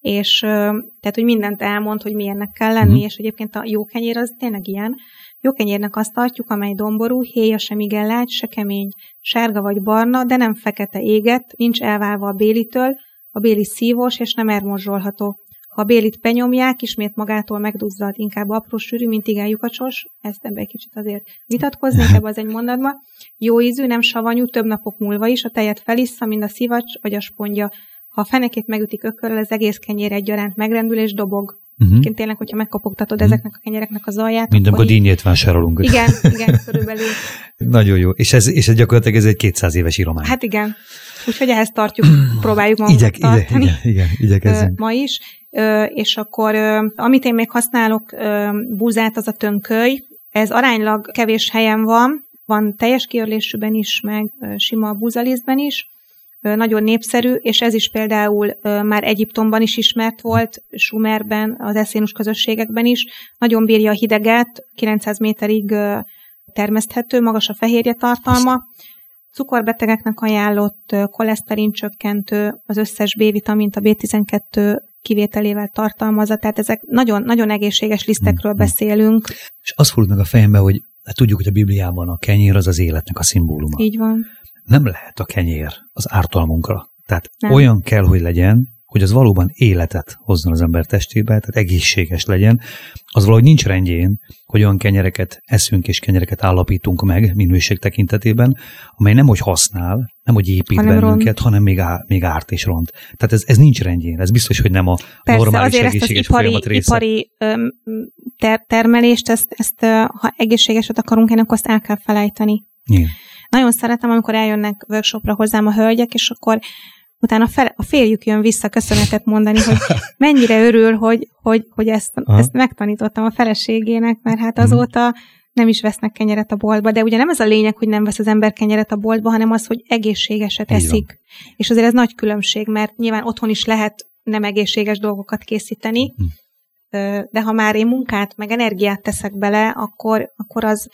és tehát, hogy mindent elmond, hogy milyennek kell lenni, mm. és egyébként a jó kenyér az tényleg ilyen. Jó kenyérnek azt tartjuk, amely domború, héja sem igen lágy, se kemény, sárga vagy barna, de nem fekete éget, nincs elválva a bélitől, a béli szívós és nem ermozsolható. Ha a bélit benyomják, ismét magától megduzzad, inkább apró sűrű, mint igen lyukacsos, ezt ebbe egy kicsit azért vitatkoznék [LAUGHS] ebbe az egy mondatba. Jó ízű, nem savanyú, több napok múlva is, a tejet felissza, mint a szivacs vagy a spondja. Ha a fenekét megütik ökörrel, az egész kenyér egyaránt megrendül és dobog. Uh-huh. Egyébként tényleg, hogyha megkopogtatod uh-huh. ezeknek a kenyereknek az alját. Minden, amikor dinnyét vásárolunk. Igen, igen, körülbelül. [LAUGHS] Nagyon jó. És ez, és ez gyakorlatilag ez egy 200 éves íromány. Hát igen. Úgyhogy ehhez tartjuk, [CLEARS THROAT] próbáljuk magunkat Igyek, tartani. Igen, igen, igyekezzünk. Ma is. És akkor, amit én még használok, búzát, az a tönköly. Ez aránylag kevés helyen van, van teljes kiörlésűben is, meg sima búzalisztben is nagyon népszerű, és ez is például már Egyiptomban is ismert volt, Sumerben, az eszénus közösségekben is. Nagyon bírja a hideget, 900 méterig termeszthető, magas a fehérje tartalma. Cukorbetegeknek ajánlott, koleszterin csökkentő, az összes B-vitamint, a B12 kivételével tartalmazza, tehát ezek nagyon, nagyon egészséges lisztekről mm-hmm. beszélünk. És azt fordult meg a fejembe, hogy hát tudjuk, hogy a Bibliában a kenyér az az életnek a szimbóluma. Így van nem lehet a kenyér az ártalmunkra. Tehát nem. olyan kell, hogy legyen, hogy az valóban életet hozzon az ember testébe, tehát egészséges legyen. Az valahogy nincs rendjén, hogy olyan kenyereket eszünk és kenyereket állapítunk meg minőség tekintetében, amely nem hogy használ, nem hogy épít hanem bennünket, ront. hanem még, á, még árt és ront. Tehát ez, ez nincs rendjén. Ez biztos, hogy nem a Persze, normális azért egészséges ezt az ipari, része. ipari ter- termelést, ezt, ezt, ha egészségeset akarunk, akkor azt el kell felejteni. Igen. Nagyon szeretem, amikor eljönnek workshopra hozzám a hölgyek, és akkor utána fel, a férjük jön vissza köszönetet mondani, hogy mennyire örül, hogy, hogy, hogy ezt, ezt megtanítottam a feleségének, mert hát mhm. azóta nem is vesznek kenyeret a boltba, de ugye nem ez a lényeg, hogy nem vesz az ember kenyeret a boltba, hanem az, hogy egészségeset eszik. És azért ez nagy különbség, mert nyilván otthon is lehet nem egészséges dolgokat készíteni, mhm. de ha már én munkát, meg energiát teszek bele, akkor, akkor az,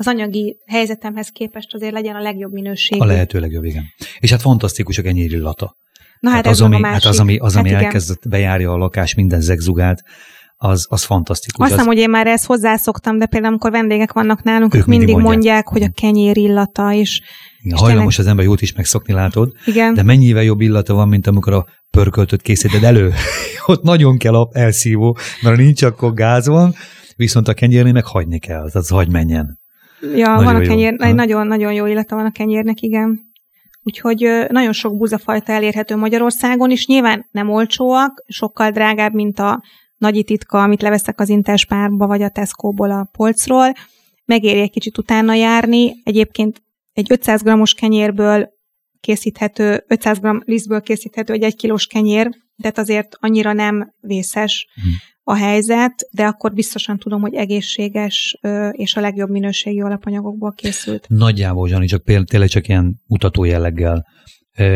az anyagi helyzetemhez képest azért legyen a legjobb minőség. A lehető legjobb, igen. És hát fantasztikus a kenyérillata. Na hát, hát az, ami, hát az, ami, az, ami hát elkezdett bejárja a lakás minden zegzugát, az, az fantasztikus. Azt hiszem, hogy én már ezt hozzászoktam, de például amikor vendégek vannak nálunk, ők, ők mindig mondják, mondják hogy a kenyér illata, és, igen, és hajlamos tényleg... az ember jót is megszokni, látod? Igen. De mennyivel jobb illata van, mint amikor a pörköltöt készíted elő. [LAUGHS] Ott nagyon kell a elszívó, mert ha nincs, akkor gáz van, viszont a kenyérnél meg hagyni kell, az hagy menjen. Ja, nagyon van a kenyér, nagyon-nagyon jó illata van a kenyérnek, igen. Úgyhogy nagyon sok búzafajta elérhető Magyarországon, és nyilván nem olcsóak, sokkal drágább, mint a nagy titka, amit leveszek az Interspárba, vagy a Tesco-ból a polcról. Megéri egy kicsit utána járni. Egyébként egy 500 g-os kenyérből készíthető, 500 g lisztből készíthető egy 1 kilós kenyér, de azért annyira nem vészes hmm. a helyzet, de akkor biztosan tudom, hogy egészséges és a legjobb minőségű alapanyagokból készült. Nagyjából, Zsani, csak például tényleg csak ilyen mutató jelleggel.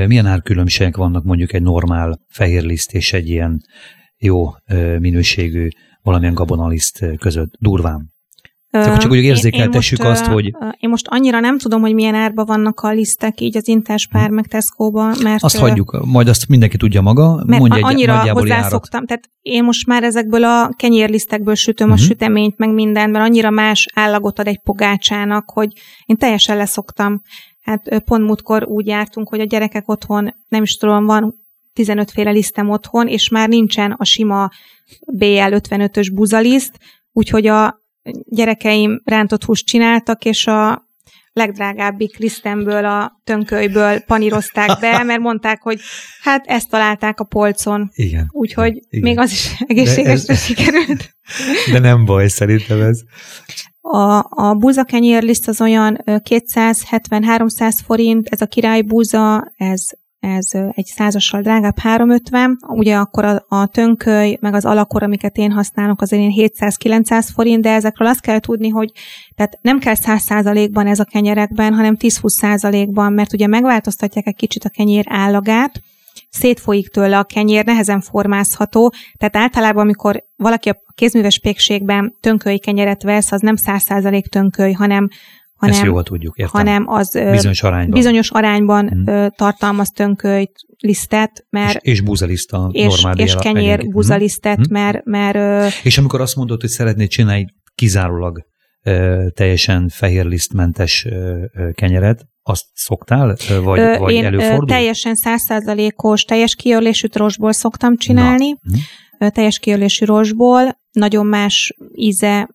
Milyen árkülönbségek vannak mondjuk egy normál fehér liszt és egy ilyen jó minőségű valamilyen gabonaliszt között? Durván. Csak, csak úgy érzékeltessük én, én most, azt, hogy... Én most annyira nem tudom, hogy milyen árban vannak a lisztek így az Interspár meg Tesco-ban, mert... Azt hagyjuk, majd azt mindenki tudja maga, mert mondja egy annyira hozzászoktam, tehát én most már ezekből a kenyérlisztekből sütöm uh-huh. a mhm. süteményt, meg mindent, mert annyira más állagot ad egy pogácsának, hogy én teljesen leszoktam. Hát pont múltkor úgy jártunk, hogy a gyerekek otthon, nem is tudom, van 15 féle lisztem otthon, és már nincsen a sima BL 55-ös buzaliszt, úgyhogy a gyerekeim rántott húst csináltak, és a legdrágábbik lisztemből, a tönkölyből panírozták be, [LAUGHS] mert mondták, hogy hát ezt találták a polcon. Igen. Úgyhogy igen. még az is egészségesre ez, sikerült. [LAUGHS] De nem baj, szerintem ez. A, a búzakenyér liszt az olyan 270-300 forint, ez a királybúza, ez ez egy százassal drágább, 350, ugye akkor a, a tönköly, meg az alakor, amiket én használok, azért én 700-900 forint, de ezekről azt kell tudni, hogy tehát nem kell 100%-ban ez a kenyerekben, hanem 10-20%-ban, mert ugye megváltoztatják egy kicsit a kenyér állagát, szétfolyik tőle a kenyér, nehezen formázható, tehát általában, amikor valaki a kézműves pékségben tönköly kenyeret vesz, az nem 100% tönköly, hanem hanem, Ezt jól tudjuk, értem. hanem az bizonyos arányban, bizonyos arányban hmm. tartalmaz tönkölyt, lisztet, mert... És, és búzaliszt a és, normál És kenyér mhm. búzalisztet, hmm. mert, mert... És amikor azt mondod, hogy szeretnéd csinálni kizárólag teljesen fehérlisztmentes kenyeret, azt szoktál, vagy, Ö, vagy én előfordul? teljesen százszázalékos, teljes kiörlésű rostból szoktam csinálni, Na. Hm. teljes kiörlésű rostból, nagyon más íze,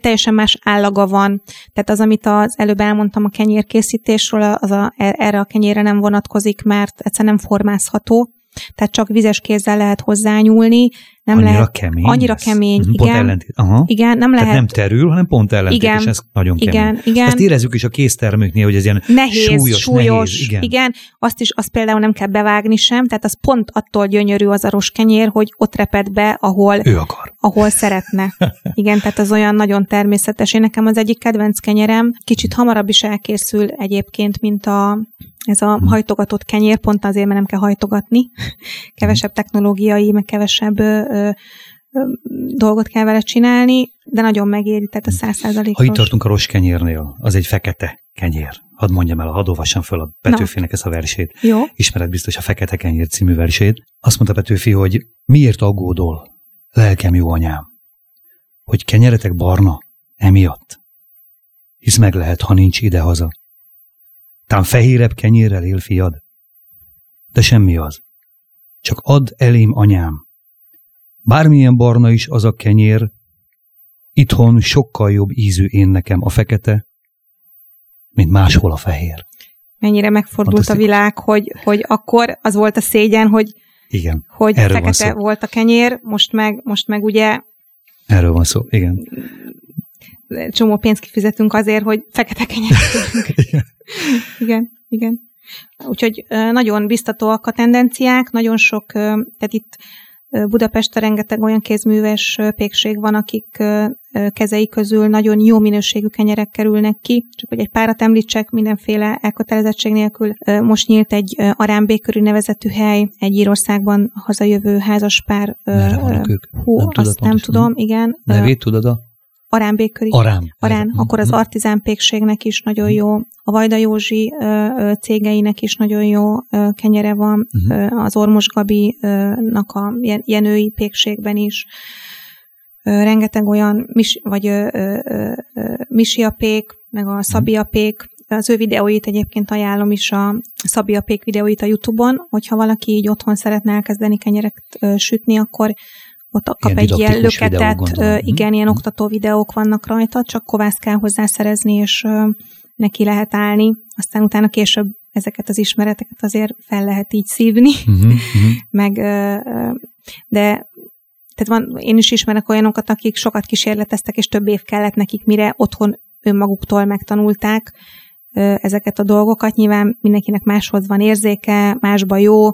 teljesen más állaga van. Tehát az, amit az előbb elmondtam a kenyérkészítésről, az a, erre a kenyérre nem vonatkozik, mert egyszerűen nem formázható. Tehát csak vizes kézzel lehet hozzányúlni, nem annyira lehet, kemény. Annyira lesz. kemény, pont igen. Ellentét. Aha. Igen, nem lehet. Tehát nem terül, hanem pont ellentétes, igen. ez nagyon kemény. Igen, igen. Ezt érezzük is a készterméknél, hogy ez ilyen nehéz, súlyos, súlyos nehéz, igen. igen. Azt is, azt például nem kell bevágni sem, tehát az pont attól gyönyörű az a roskenyér, hogy ott reped be, ahol, ő akar. ahol szeretne. [LAUGHS] igen, tehát az olyan nagyon természetes. Én nekem az egyik kedvenc kenyerem, kicsit hamarabb is elkészül egyébként, mint a, ez a hmm. hajtogatott kenyér, pont azért, mert nem kell hajtogatni. Kevesebb technológiai, meg kevesebb ö, dolgot kell vele csinálni, de nagyon megéri, tehát a száz százalékos. Ha itt tartunk a rossz kenyérnél, az egy fekete kenyér. Hadd mondjam el, hadd olvassam föl a Petőfinek ezt a versét. Jó. Ismered biztos a Fekete Kenyér című versét. Azt mondta Petőfi, hogy miért aggódol, lelkem jó anyám, hogy kenyeretek barna, emiatt. Hisz meg lehet, ha nincs idehaza. Tám fehérebb kenyérrel él fiad. De semmi az. Csak add elém anyám, Bármilyen barna is az a kenyér, itthon sokkal jobb ízű én nekem a fekete, mint máshol a fehér. Mennyire megfordult a világ, hogy, hogy akkor az volt a szégyen, hogy, igen, hogy fekete volt, volt a kenyér, most meg, most meg ugye... Erről van szó, igen. Csomó pénzt kifizetünk azért, hogy fekete kenyér [LAUGHS] igen. igen, igen. Úgyhogy nagyon biztatóak a tendenciák, nagyon sok, tehát itt Budapesten rengeteg olyan kézműves pékség van, akik kezei közül nagyon jó minőségű kenyerek kerülnek ki. Csak hogy egy párat említsek, mindenféle elkötelezettség nélkül. Most nyílt egy Arán Békörű nevezetű hely, egy Írországban hazajövő házaspár. Merre vannak ők? Hú, nem azt nem tudom, igen. Nevét tudod a Arán Béköri. Arán. Arán. Akkor az artizán pékségnek is nagyon jó. A Vajda Józsi cégeinek is nagyon jó kenyere van. Uh-huh. Az Ormos Gabi-nak a Jenői pékségben is. Rengeteg olyan, mis, vagy Misiapék, meg a Szabiapék, az ő videóit egyébként ajánlom is a Szabiapék videóit a Youtube-on, hogyha valaki így otthon szeretne elkezdeni kenyereket sütni, akkor ott kap egy ilyen löketet, igen, ilyen mm. oktató videók vannak rajta, csak kovászt kell hozzá szerezni, és neki lehet állni, aztán utána később ezeket az ismereteket azért fel lehet így szívni, uh-huh, [LAUGHS] uh-huh. meg de tehát van, én is ismerek olyanokat, akik sokat kísérleteztek, és több év kellett nekik, mire otthon önmaguktól megtanulták ezeket a dolgokat. Nyilván mindenkinek máshoz van érzéke, másba jó,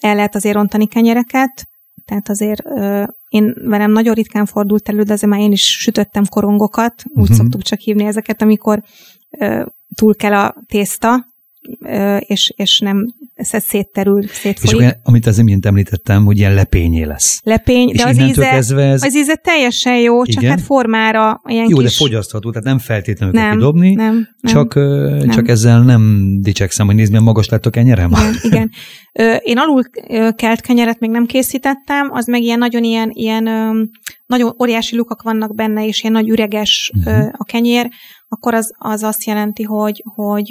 el lehet azért rontani kenyereket, tehát azért én velem nagyon ritkán fordult elő, de azért már én is sütöttem korongokat, úgy uh-huh. szoktuk csak hívni ezeket, amikor túl kell a tészta, és, és nem ez szétterül, szétfolyik. És olyan, amit az imént említettem, hogy ilyen lepényé lesz. Lepény, és de az íze, kezdve ez... az íze teljesen jó, csak Igen? hát formára ilyen Jó, kis... de fogyasztható, tehát nem feltétlenül nem, kell kidobni, nem, nem, csak, nem. csak ezzel nem dicsekszem, hogy nézd, milyen magas lett a kenyerem. Igen, igen. Én alul kelt kenyeret még nem készítettem, az meg ilyen nagyon ilyen, ilyen nagyon óriási lukak vannak benne, és ilyen nagy üreges uh-huh. a kenyér, akkor az, az azt jelenti, hogy, hogy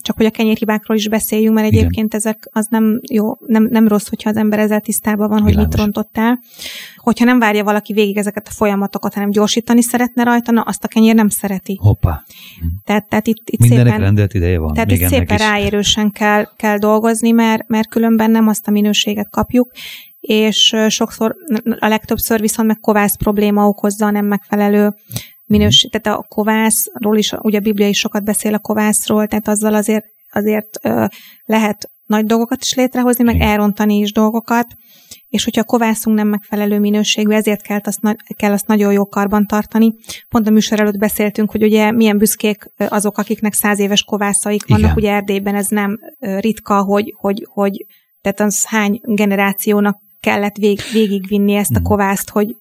csak hogy a kenyérhibákról is beszéljünk, mert egyébként Igen. ezek az nem jó, nem, nem rossz, hogyha az ember ezzel tisztában van, Világos. hogy mit rontottál. Hogyha nem várja valaki végig ezeket a folyamatokat, hanem gyorsítani szeretne rajta, na azt a kenyér nem szereti. Hoppá. Tehát, tehát itt, itt Mindenek szépen, rendelt ideje van. Tehát itt szépen is. ráérősen kell, kell dolgozni, mert, mert különben nem azt a minőséget kapjuk, és sokszor, a legtöbbször viszont meg kovász probléma okozza a nem megfelelő minőség, tehát a kovászról is, ugye a Biblia is sokat beszél a kovászról, tehát azzal azért, azért ö, lehet nagy dolgokat is létrehozni, meg elrontani is dolgokat, és hogyha a kovászunk nem megfelelő minőségű, ezért kell azt, kell azt nagyon jó karban tartani. Pont a műsor előtt beszéltünk, hogy ugye milyen büszkék azok, akiknek száz éves kovászaik vannak, Igen. ugye Erdélyben ez nem ritka, hogy, hogy, hogy tehát az hány generációnak kellett vég, végigvinni ezt a hmm. kovászt, hogy,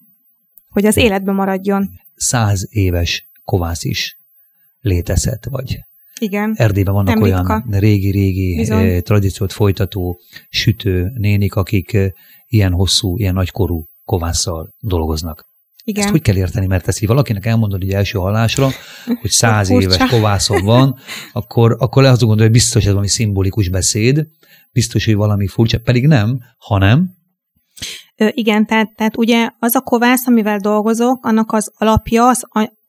hogy az életben maradjon száz éves kovász is létezhet, vagy igen. Erdélyben vannak Nem olyan régi-régi eh, tradíciót folytató sütő nénik, akik eh, ilyen hosszú, ilyen nagykorú kovásszal dolgoznak. Igen. Ezt hogy kell érteni? Mert ezt így valakinek elmondod egy első hallásra, hogy száz éves kovászon van, [LAUGHS] akkor, akkor azt gondolni, hogy biztos, hogy ez valami szimbolikus beszéd, biztos, hogy valami furcsa, pedig nem, hanem igen, tehát, tehát ugye az a kovász, amivel dolgozok, annak az alapja, az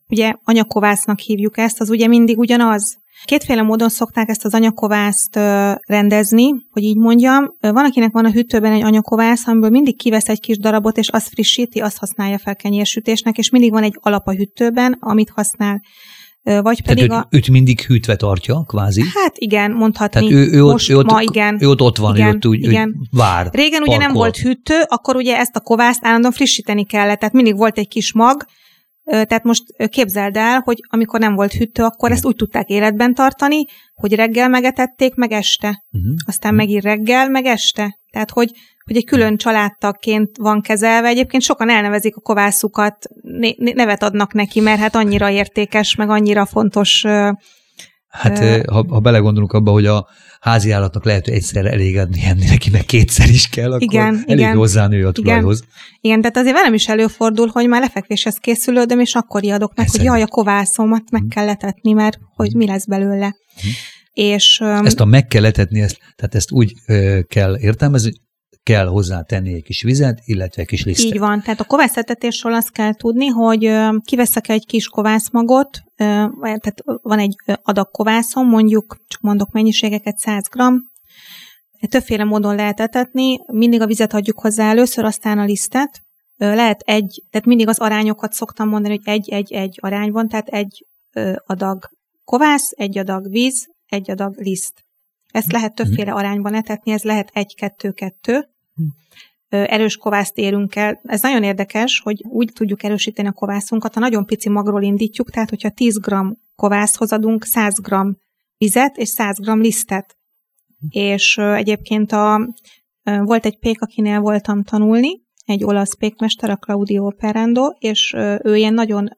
ugye anyakovásznak hívjuk ezt, az ugye mindig ugyanaz. Kétféle módon szokták ezt az anyakovászt rendezni, hogy így mondjam. Van, akinek van a hűtőben egy anyakovász, amiből mindig kivesz egy kis darabot, és azt frissíti, azt használja fel kenyérsütésnek, és mindig van egy alap a hűtőben, amit használ. Vagy pedig Tehát a... őt mindig hűtve tartja, kvázi? Hát igen, mondhatni. Tehát ő, ő, Most, ő ott, ma igen. Ő ott, ott van, igen, ő ott úgy igen. Ő vár. Régen parkol. ugye nem volt hűtő, akkor ugye ezt a kovászt állandóan frissíteni kellett, tehát mindig volt egy kis mag, tehát most képzeld el, hogy amikor nem volt hűtő, akkor ezt úgy tudták életben tartani, hogy reggel megetették, meg este. Uh-huh. Aztán uh-huh. megint reggel, meg este. Tehát, hogy, hogy egy külön családtagként van kezelve. Egyébként sokan elnevezik a kovászukat, nevet adnak neki, mert hát annyira értékes, meg annyira fontos Hát ha, ha belegondolunk abba, hogy a házi állatnak lehet, hogy egyszer elég adni enni neki, meg kétszer is kell, akkor igen, elég igen. hozzánő a tulajhoz. Igen. igen, tehát azért velem is előfordul, hogy már lefekvéshez készülődöm, és akkor adok meg, Eszem. hogy jaj, a kovászomat meg hmm. kell letetni, mert hogy mi lesz belőle. Hmm. És, ezt a meg kell etetni, ezt, tehát ezt úgy ö, kell értelmezni, kell hozzá tenni egy kis vizet, illetve egy kis lisztet. Így van, tehát a kovászetetésről azt kell tudni, hogy kiveszek egy kis kovászmagot, tehát van egy adag kovászom, mondjuk, csak mondok mennyiségeket, 100 g, többféle módon lehet etetni, mindig a vizet adjuk hozzá először, aztán a lisztet. Lehet egy, tehát mindig az arányokat szoktam mondani, hogy egy-egy-egy arány van, tehát egy adag kovász, egy adag víz, egy adag liszt. Ezt lehet többféle arányban etetni, ez lehet egy-kettő-kettő, erős kovászt érünk el. Ez nagyon érdekes, hogy úgy tudjuk erősíteni a kovászunkat, ha nagyon pici magról indítjuk, tehát hogyha 10 g kovászhoz adunk 100 g vizet és 100 g lisztet. És egyébként a, volt egy pék, akinél voltam tanulni, egy olasz pékmester, a Claudio Perando, és ő ilyen nagyon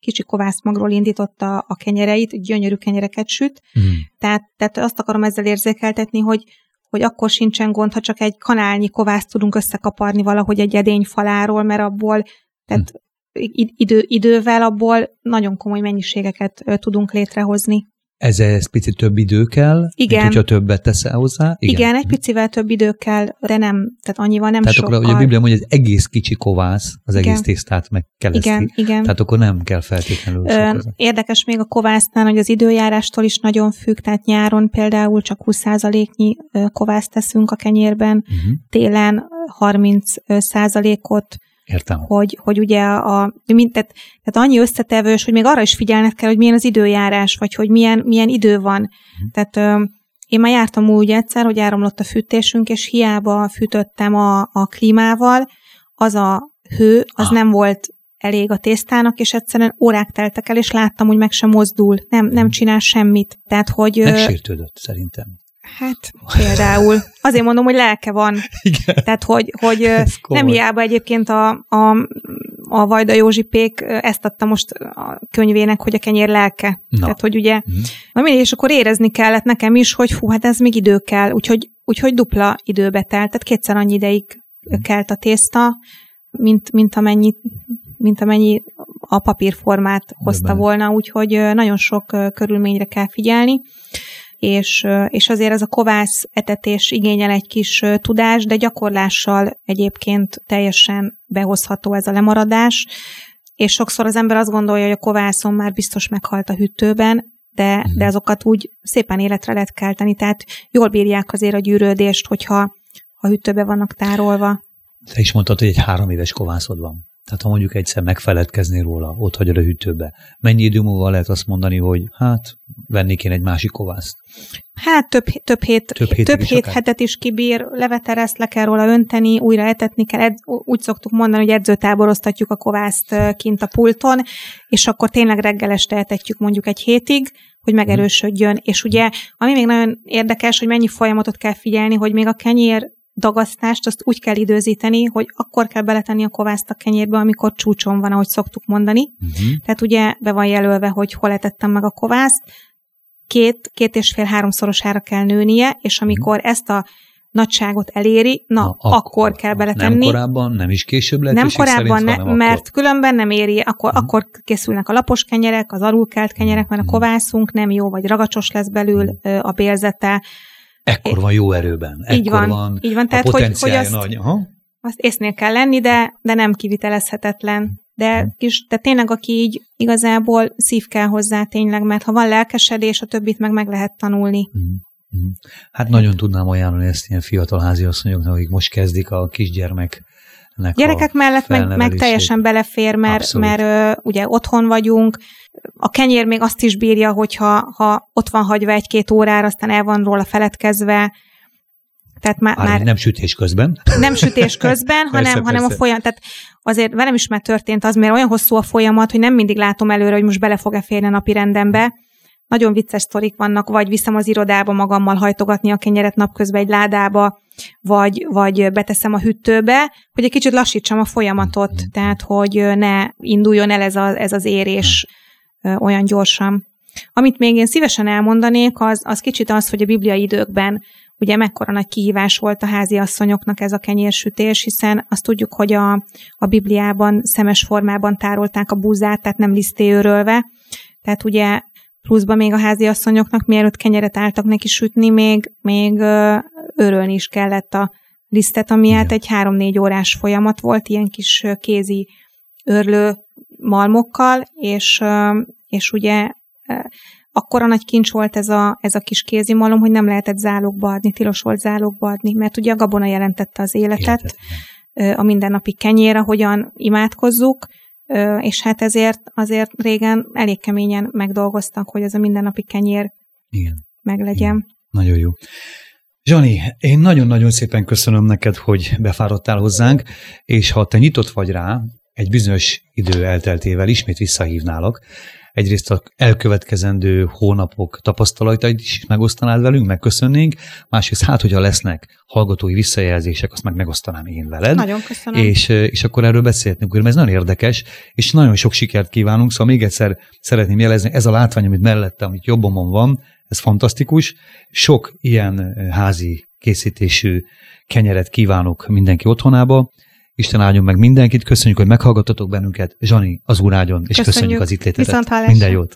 kicsi kovászmagról indította a kenyereit, gyönyörű kenyereket süt. Mm. Tehát, tehát azt akarom ezzel érzékeltetni, hogy hogy akkor sincsen gond, ha csak egy kanálnyi kovászt tudunk összekaparni valahogy egy edény faláról, mert abból, tehát hm. idő, idővel abból nagyon komoly mennyiségeket tudunk létrehozni. Ez egy picit több idő kell, Igen. mint hogyha többet teszel hozzá. Igen. Igen, egy picivel több idő kell, de nem, tehát annyival nem Tehát sokkal. akkor, hogy a Biblia mondja, hogy ez egész kicsi kovász, az Igen. egész tésztát meg kell Igen, igen. Tehát akkor nem kell feltétlenül Ö. Érdekes még a kovásznál, hogy az időjárástól is nagyon függ, tehát nyáron például csak 20%-nyi ö, kovászt teszünk a kenyérben, Uh-huh. télen 30%-ot, Értem. hogy, hogy ugye a, mint, tehát, tehát annyi összetevős, hogy még arra is figyelned kell, hogy milyen az időjárás, vagy hogy milyen, milyen idő van. Mhm. Tehát ö, én már jártam úgy egyszer, hogy áramlott a fűtésünk, és hiába fűtöttem a, a klímával, az a hő, az Ah. nem volt elég a tésztának, és egyszerűen órák teltek el, és láttam, hogy meg sem mozdul, nem, nem Mhm. csinál semmit. Tehát, hogy... Megsértődött szerintem. Hát például. Azért mondom, hogy lelke van. [LAUGHS] Igen. Tehát, hogy, hogy nem hiába egyébként a, a, a Vajda Józsipék ezt adta most a könyvének, hogy a kenyér lelke. Na. Tehát, hogy ugye, Mhm. na mindegy, és akkor érezni kellett nekem is, hogy fú, hát ez még idő kell, úgyhogy, úgyhogy dupla időbe telt, tehát kétszer annyi ideig Mhm. kelt a tészta, mint, mint amennyi mint amennyi a papírformát hozta volna, úgyhogy nagyon sok körülményre kell figyelni és, és azért ez a kovász etetés igényel egy kis tudás, de gyakorlással egyébként teljesen behozható ez a lemaradás, és sokszor az ember azt gondolja, hogy a kovászon már biztos meghalt a hűtőben, de, Mhm. de azokat úgy szépen életre lehet kelteni, tehát jól bírják azért a gyűrődést, hogyha a hűtőbe vannak tárolva. Te is mondtad, hogy egy három éves kovászod van. Tehát ha mondjuk egyszer megfeledkeznél róla, ott hagyod a hűtőbe, mennyi idő múlva lehet azt mondani, hogy hát vennék én egy másik kovászt? Hát több, több hét, Több hétig több hét akár? hetet is kibír, levetereszt le kell róla önteni, újra etetni kell. Edz, úgy szoktuk mondani, hogy edzőtáboroztatjuk a kovászt kint a pulton, és akkor tényleg reggel este etetjük mondjuk egy hétig, hogy megerősödjön. És ugye, ami még nagyon érdekes, hogy mennyi folyamatot kell figyelni, hogy még a kenyér dagasztást azt úgy kell időzíteni, hogy akkor kell beletenni a kovászt a kenyérbe, amikor csúcson van, ahogy szoktuk mondani. Uh-huh. Tehát ugye be van jelölve, hogy hol etettem meg a kovászt, két, két és fél háromszorosára kell nőnie, és amikor ezt a nagyságot eléri, na, na akkor, akkor kell beletenni. Nem korábban, nem is később lehet nem korábban, ne, hanem mert akkor. különben nem éri, akkor, Mhm. akkor készülnek a lapos kenyerek, az alulkelt kenyerek, mert a kovászunk nem jó, vagy ragacsos lesz belül ö, a bélzete. Ekkor van jó erőben. Ekkor Így van, van így van. a Tehát, hogy, hogy potenciálja azt, nagy. Aha. azt észnél kell lenni, de, de nem kivitelezhetetlen. De, Mhm. kis, de tényleg, aki így igazából szív kell hozzá tényleg, mert ha van lelkesedés, a többit meg meg lehet tanulni. Mhm. Mhm. Hát nagyon tudnám ajánlani ezt ilyen fiatal háziasszonyoknak, akik most kezdik a kisgyermek Gyerekek mellett meg, meg teljesen belefér, mert, Abszolút. mert ö, ugye otthon vagyunk, a kenyér még azt is bírja, hogyha ha ott van hagyva egy-két órára, aztán el van róla feledkezve, tehát már, Már nem sütés közben. nem sütés [LAUGHS] közben, hanem, Persze, hanem a folyamat. Tehát azért velem is már történt az, mert olyan hosszú a folyamat, hogy nem mindig látom előre, hogy most bele fog-e férni a napi rendembe. Nagyon vicces sztorik vannak, vagy viszem az irodába magammal hajtogatni a kenyeret napközben egy ládába, vagy, vagy beteszem a hűtőbe, hogy egy kicsit lassítsam a folyamatot, Mhm. tehát hogy ne induljon el ez, a, ez az érés ö, olyan gyorsan. Amit még én szívesen elmondanék, az, az kicsit az, hogy a bibliai időkben ugye mekkora nagy kihívás volt a házi asszonyoknak ez a kenyérsütés, hiszen azt tudjuk, hogy a, a Bibliában szemes formában tárolták a búzát, tehát nem liszté örölve. Tehát ugye pluszban még a házi asszonyoknak, mielőtt kenyeret álltak neki sütni, még, még örölni is kellett a lisztet, ami Igen. hát egy három-négy órás folyamat volt, ilyen kis kézi örlő malmokkal, és, és ugye akkora nagy kincs volt ez a, ez a kis kézi malom, hogy nem lehetett zálogba adni, tilos volt zálogba adni, mert ugye a gabona jelentette az életet, Életet, igen. a mindennapi kenyére, hogyan imádkozzuk, és hát ezért azért régen elég keményen megdolgoztak, hogy ez a mindennapi kenyér Igen. meglegyen. Nagyon jó. Zsani, én nagyon-nagyon szépen köszönöm neked, hogy befáradtál hozzánk, és ha te nyitott vagy rá, egy bizonyos idő elteltével ismét visszahívnálak. Egyrészt a elkövetkezendő hónapok tapasztalatait is megosztanád velünk, megköszönnénk, másrészt hát, hogyha lesznek hallgatói visszajelzések, azt meg megosztanám én veled. Nagyon köszönöm. és, és akkor erről beszélhetünk, mert ez nagyon érdekes, és nagyon sok sikert kívánunk, szóval még egyszer szeretném jelezni, ez a látvány, amit mellette, amit jobbomon van, ez fantasztikus, sok ilyen házi készítésű kenyeret kívánok mindenki otthonába, Isten áldjon meg mindenkit, köszönjük, hogy meghallgattatok bennünket, Zsani az úr áldjon, és köszönjük, Köszönjük. az itt létedet. Minden jót!